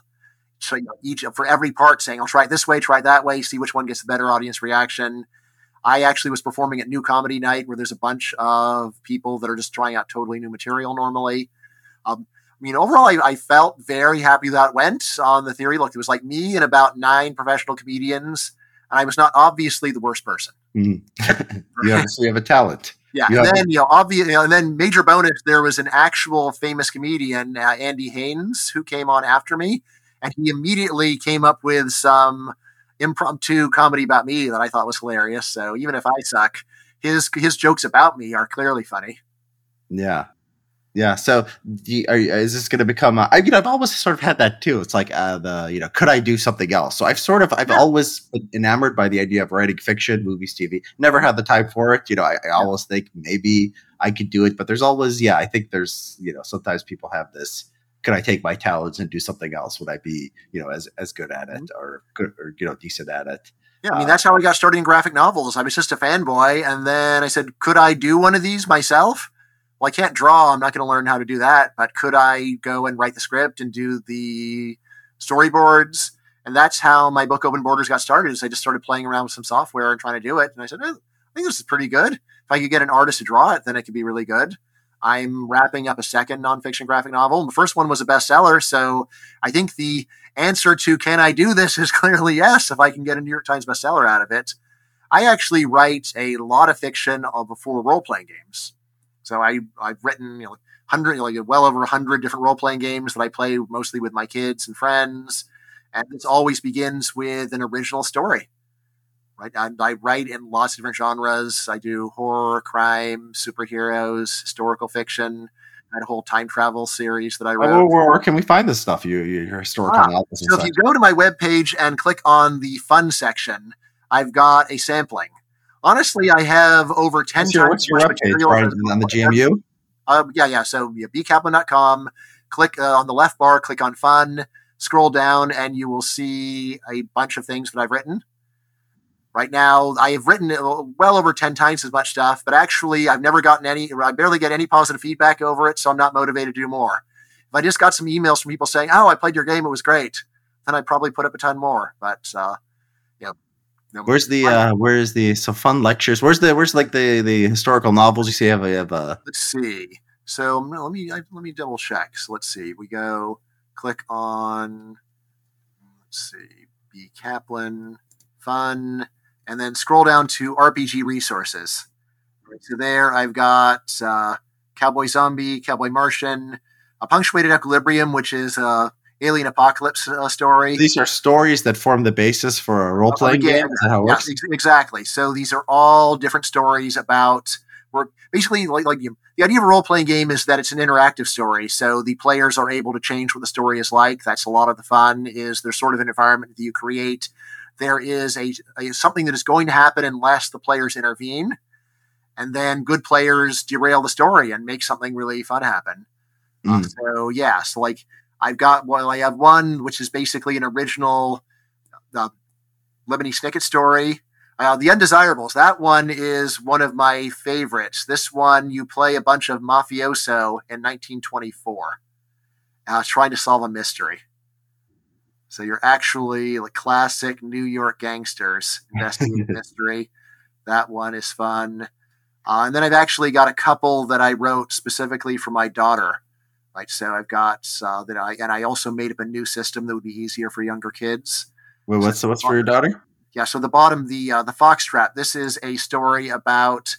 So you know, each for every part saying, I'll try it this way, try it that way, see which one gets the better audience reaction. I actually was performing at New Comedy Night where there's a bunch of people that are just trying out totally new material normally. Um, mean, overall, I, I, felt very happy that went on the theory. Look, it was like me and about nine professional comedians, and I was not obviously the worst person. Mm-hmm. you obviously have a talent. Yeah, you and then you know, obvious, you know, and then major bonus, there was an actual famous comedian, uh, Andy Haynes, who came on after me, and he immediately came up with some impromptu comedy about me that I thought was hilarious. So even if I suck, his his jokes about me are clearly funny. Yeah, yeah. So you, are, is this going to become? A, I, you know, I've always sort of had that too. It's like uh, the you know, could I do something else? So I've sort of I've yeah. always been enamored by the idea of writing fiction, movies, TV. Never had the time for it. You know, I, I always think maybe I could do it, but there's always yeah. I think there's you know sometimes people have this could I take my talents and do something else? Would I be, you know, as as good at it mm-hmm. or good or you know decent at it? Yeah, I mean that's how I got started in graphic novels. I was just a fanboy, and then I said, could I do one of these myself? Well, I can't draw. I'm not going to learn how to do that. But could I go and write the script and do the storyboards? And that's how my book Open Borders got started. Is I just started playing around with some software and trying to do it. And I said, oh, I think this is pretty good. If I could get an artist to draw it, then it could be really good. I'm wrapping up a second nonfiction graphic novel. The first one was a bestseller, so I think the answer to can I do this is clearly yes, if I can get a New York Times bestseller out of it. I actually write a lot of fiction before role playing games. So I, I've written you know, hundred, like well over hundred different role playing games that I play mostly with my kids and friends, and this always begins with an original story right? I, I, write in lots of different genres. I do horror, crime, superheroes, historical fiction. I had a whole time travel series that I wrote. Oh, where, where, can we find this stuff? You, your historical ah, novels. So if you go to my webpage and click on the fun section, I've got a sampling. Honestly, I have over 10 what's your, times what's your material on, on the GMU. Uh, yeah, yeah. So yeah, bcaplan.com. Click uh, on the left bar, click on fun, scroll down, and you will see a bunch of things that I've written. Right now, I have written well over 10 times as much stuff, but actually, I've never gotten any, I barely get any positive feedback over it, so I'm not motivated to do more. If I just got some emails from people saying, oh, I played your game, it was great, then I'd probably put up a ton more. But, uh, where's the uh where's the so fun lectures where's the where's like the the historical novels you see? Have a, have a let's see. So let me let me double check. So let's see. We go click on let's see b. Caplan fun and then scroll down to RPG resources. Right, so there I've got uh, Cowboy Zombie, Cowboy Martian, a Punctuated Equilibrium, which is a alien apocalypse uh, story. These are stories that form the basis for a role playing uh, game. Is that how it works? exactly. So these are all different stories about. We're basically like like you, the idea of a role playing game is that it's an interactive story. So the players are able to change what the story is like. That's a lot of the fun. Is there's sort of an environment that you create there is a, a, something that is going to happen unless the players intervene, and then good players derail the story and make something really fun happen. Mm. Uh, so yeah, so like I've got well, I have one which is basically an original uh, Lemony Snicket story. Uh, the Undesirables. That one is one of my favorites. This one, you play a bunch of mafioso in 1924, uh, trying to solve a mystery. So you're actually like classic New York gangsters investigating mystery. That one is fun. Uh, and then I've actually got a couple that I wrote specifically for my daughter. Right, so I've got uh, that I and I also made up a new system that would be easier for younger kids. Wait, what's so what's for your daughter? Yeah, so the bottom, the uh, the foxtrot. This is a story about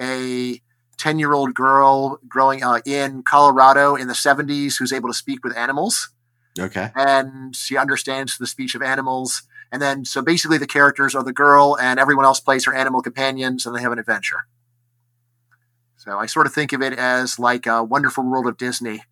a 10 year old girl growing uh, in Colorado in the 70s who's able to speak with animals. Okay. And she understands the speech of animals. And then, so basically, the characters are the girl, and everyone else plays her animal companions, and they have an adventure. So I sort of think of it as like a Wonderful World of Disney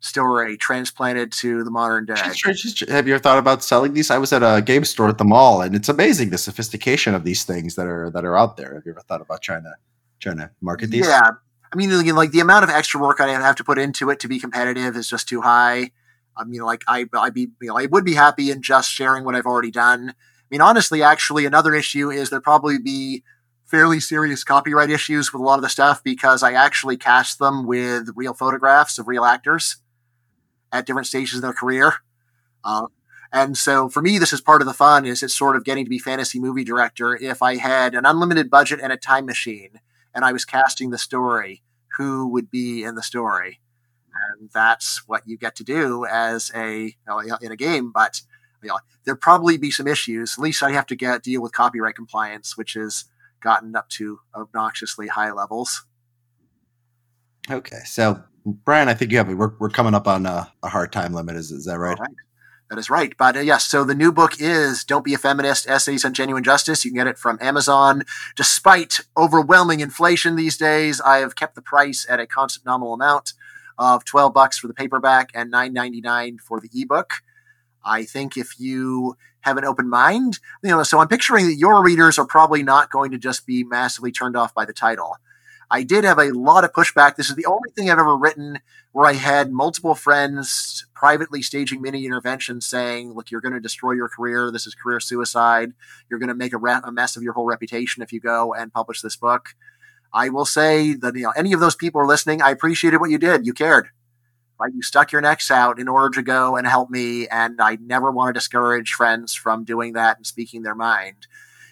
story transplanted to the modern day. Have you ever thought about selling these? I was at a game store at the mall, and it's amazing the sophistication of these things that are that are out there. Have you ever thought about trying to trying to market these? Yeah, I mean, like the amount of extra work I have to put into it to be competitive is just too high. I mean, like I, I be, you know, I would be happy in just sharing what I've already done. I mean, honestly, actually, another issue is there probably be fairly serious copyright issues with a lot of the stuff because I actually cast them with real photographs of real actors at different stages in their career. Uh, and so for me, this is part of the fun is it's sort of getting to be fantasy movie director. If I had an unlimited budget and a time machine and I was casting the story, who would be in the story? And that's what you get to do as a in a game. But you know, there'd probably be some issues. At least I have to get deal with copyright compliance, which has gotten up to obnoxiously high levels. Okay, so Bryan, I think you have we're, we're coming up on a, a hard time limit. Is is that right? right. That is right. But uh, yes, so the new book is Don't Be a Feminist Essays on Genuine Justice. You can get it from Amazon. Despite overwhelming inflation these days, I have kept the price at a constant nominal amount of 12 bucks for the paperback and 9.99 for the ebook. I think if you have an open mind, you know, so I'm picturing that your readers are probably not going to just be massively turned off by the title. I did have a lot of pushback. This is the only thing I've ever written where I had multiple friends privately staging mini interventions saying, look, you're going to destroy your career. This is career suicide. You're going to make a, a, mess of your whole reputation if you go and publish this book. I will say that you know, any of those people are listening. I appreciated what you did. You cared. Right? You stuck your necks out in order to go and help me. And I never want to discourage friends from doing that and speaking their mind.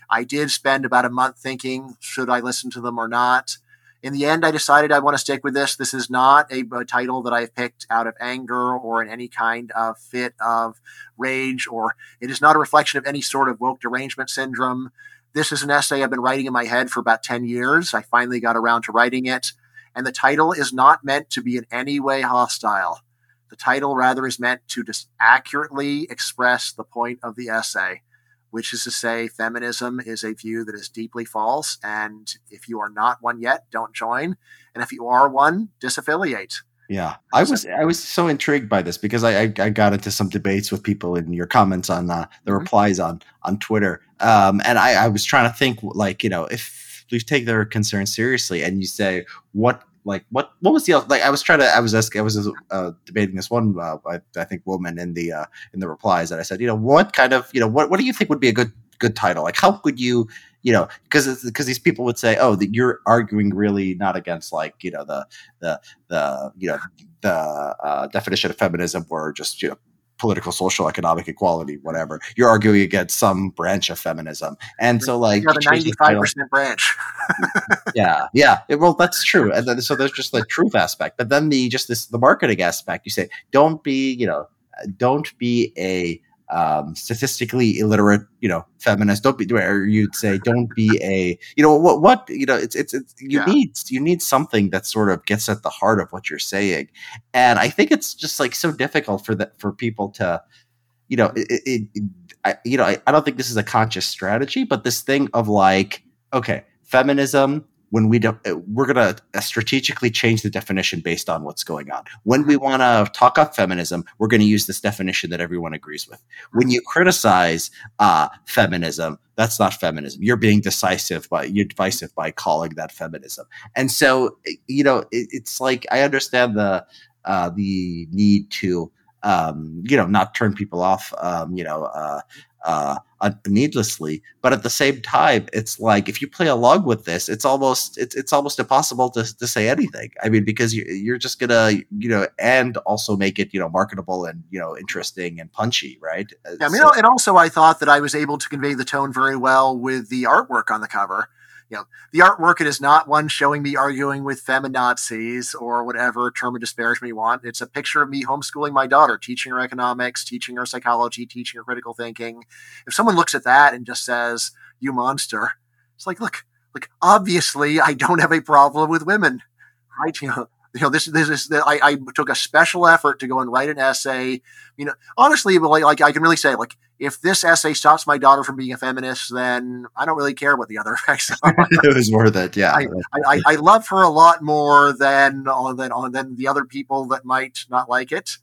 I did spend about a month thinking, should I listen to them or not? In the end, I decided I want to stick with this. This is not a, a, title that I've picked out of anger or in any kind of fit of rage, or it is not a reflection of any sort of woke derangement syndrome. This is an essay I've been writing in my head for about 10 years. I finally got around to writing it. And the title is not meant to be in any way hostile. The title, rather, is meant to just accurately express the point of the essay which is to say, feminism is a view that is deeply false. And if you are not one yet, don't join. And if you are one, disaffiliate. Yeah, I was I was so intrigued by this because I, I, I got into some debates with people in your comments on uh, the mm-hmm. replies on on Twitter, um, and I, I was trying to think like you know if we take their concerns seriously, and you say what like what what was the like I was trying to I was asking I was uh, debating this one uh, I, I, think woman in the uh, in the replies that I said you know what kind of you know what what do you think would be a good good title? Like how could you you know because because these people would say oh that you're arguing really not against like you know the the the you know the uh, definition of feminism or just you know political, social, economic equality, whatever. You're arguing against some branch of feminism, and so like you have a ninety-five percent branch. yeah, yeah. It, well, that's true, and then so there's just the truth aspect, but then the just this the marketing aspect. You say, don't be, you know, don't be a um, statistically illiterate, you know, feminist. Don't be, or you'd say, don't be a, you know, what, what, you know, it's, it's, it's you yeah. need, you need something that sort of gets at the heart of what you're saying. And I think it's just like so difficult for that, for people to, you know, it, it, it I, you know, I, I don't think this is a conscious strategy, but this thing of like, okay, feminism, when we uh, we're going to uh, strategically change the definition based on what's going on. When we want to talk up feminism, we're going to use this definition that everyone agrees with. When you criticize uh, feminism, that's not feminism. You're being decisive by you're divisive by calling that feminism. And so, you know, it, it's like I understand the uh, the need to um, you know not turn people off. Um, you know. Uh, uh, needlessly. But at the same time, it's like if you play along with this, it's almost it's it's almost impossible to, to say anything. I mean, because you, you're just gonna you know, and also make it you know marketable and you know interesting and punchy, right? Yeah, I mean, so, and also I thought that I was able to convey the tone very well with the artwork on the cover you know, the artwork it is not one showing me arguing with feminazis or whatever term of disparagement you want. It's a picture of me homeschooling my daughter, teaching her economics, teaching her psychology, teaching her critical thinking. If someone looks at that and just says, "You monster," it's like, look, like obviously I don't have a problem with women, right? You know, you know this this is I, I took a special effort to go and write an essay. You know honestly like, like i can really say like if this essay stops my daughter from being a feminist then i don't really care what the other effects are. It was worth it yeah. I, I, I, love her a lot more than uh, than uh, than the other people that might not like it.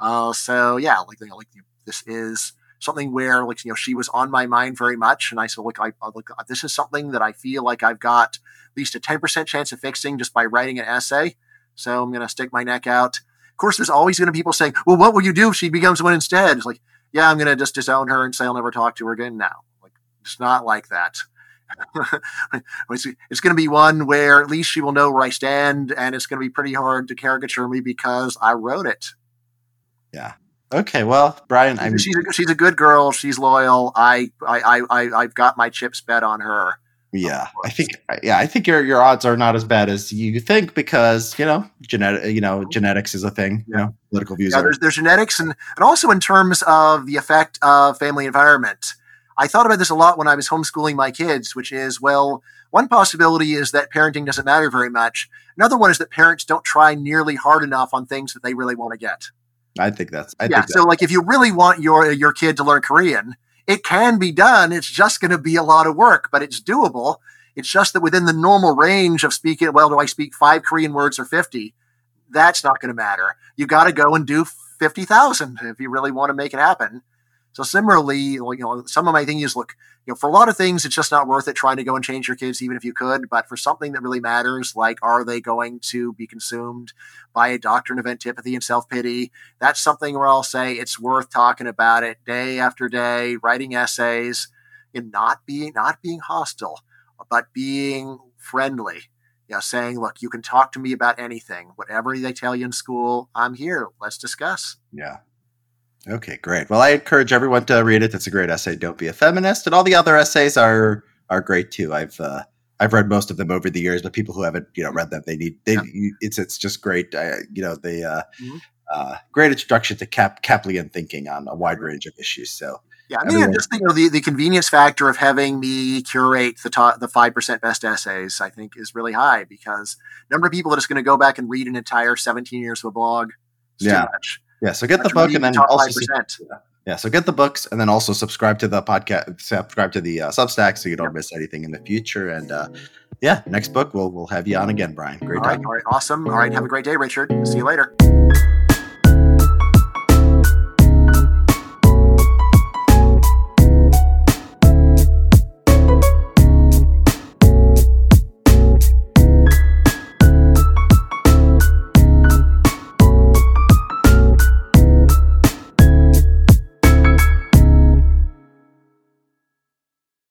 Uh, so yeah like you know, like this is something where like you know she was on my mind very much and i said look i look this is something that i feel like i've got at least a 10% chance of fixing just by writing an essay so I'm going to stick my neck out. Of course, there's always going to be people saying, "Well, what will you do if she becomes one instead?" It's like, yeah, I'm going to just disown her and say I'll never talk to her again. Now, like, it's not like that. it's, it's going to be one where at least she will know where I stand, and it's going to be pretty hard to caricature me because I wrote it. Yeah. Okay. Well, Bryan, I mean, she's a, she's a good girl. She's loyal. I I I I've got my chips bet on her. Yeah, I think uh, yeah, I think your your odds are not as bad as you think because you know genetic you know genetics is a thing. You know, political views. Yeah, are. there's, there's genetics and and also in terms of the effect of family environment. I thought about this a lot when I was homeschooling my kids, which is well, one possibility is that parenting doesn't matter very much. Another one is that parents don't try nearly hard enough on things that they really want to get. I think that's I yeah. Think so like if you really want your your kid to learn Korean, it can be done. It's just going to be a lot of work, but it's doable. It's just that within the normal range of speaking, well, do I speak five Korean words or 50? That's not going to matter. You got to go and do 50,000 if you really want to make it happen. So similarly, you know, some of my things look, you know, for a lot of things, it's just not worth it trying to go and change your kids, even if you could. But for something that really matters, like are they going to be consumed by a doctrine of antipathy and self pity? That's something where I'll say it's worth talking about it day after day, writing essays, and not being not being hostile, but being friendly. You know, saying, look, you can talk to me about anything, whatever they tell you in school. I'm here. Let's discuss. Yeah. Okay, great. Well, I encourage everyone to read it. It's a great essay. Don't be a feminist, and all the other essays are are great too. I've uh, I've read most of them over the years, but people who haven't you know read them, they need they yeah. it's it's just great. Uh, you know, the uh, mm-hmm. uh, great introduction to Caplanian thinking on a wide range of issues. So yeah, I mean, everyone, just you know the, the convenience factor of having me curate the top the five percent best essays, I think, is really high because number of people that is going to go back and read an entire seventeen years of a blog. yeah. Yeah, so get the book and then also yeah, so get the books and then also subscribe to the podcast, subscribe to the uh, Substack so you don't yep. miss anything in the future. And uh, yeah, next book we'll we'll have you on again, Bryan. Great all right, all right, awesome. All right, have a great day, Richard. See you later.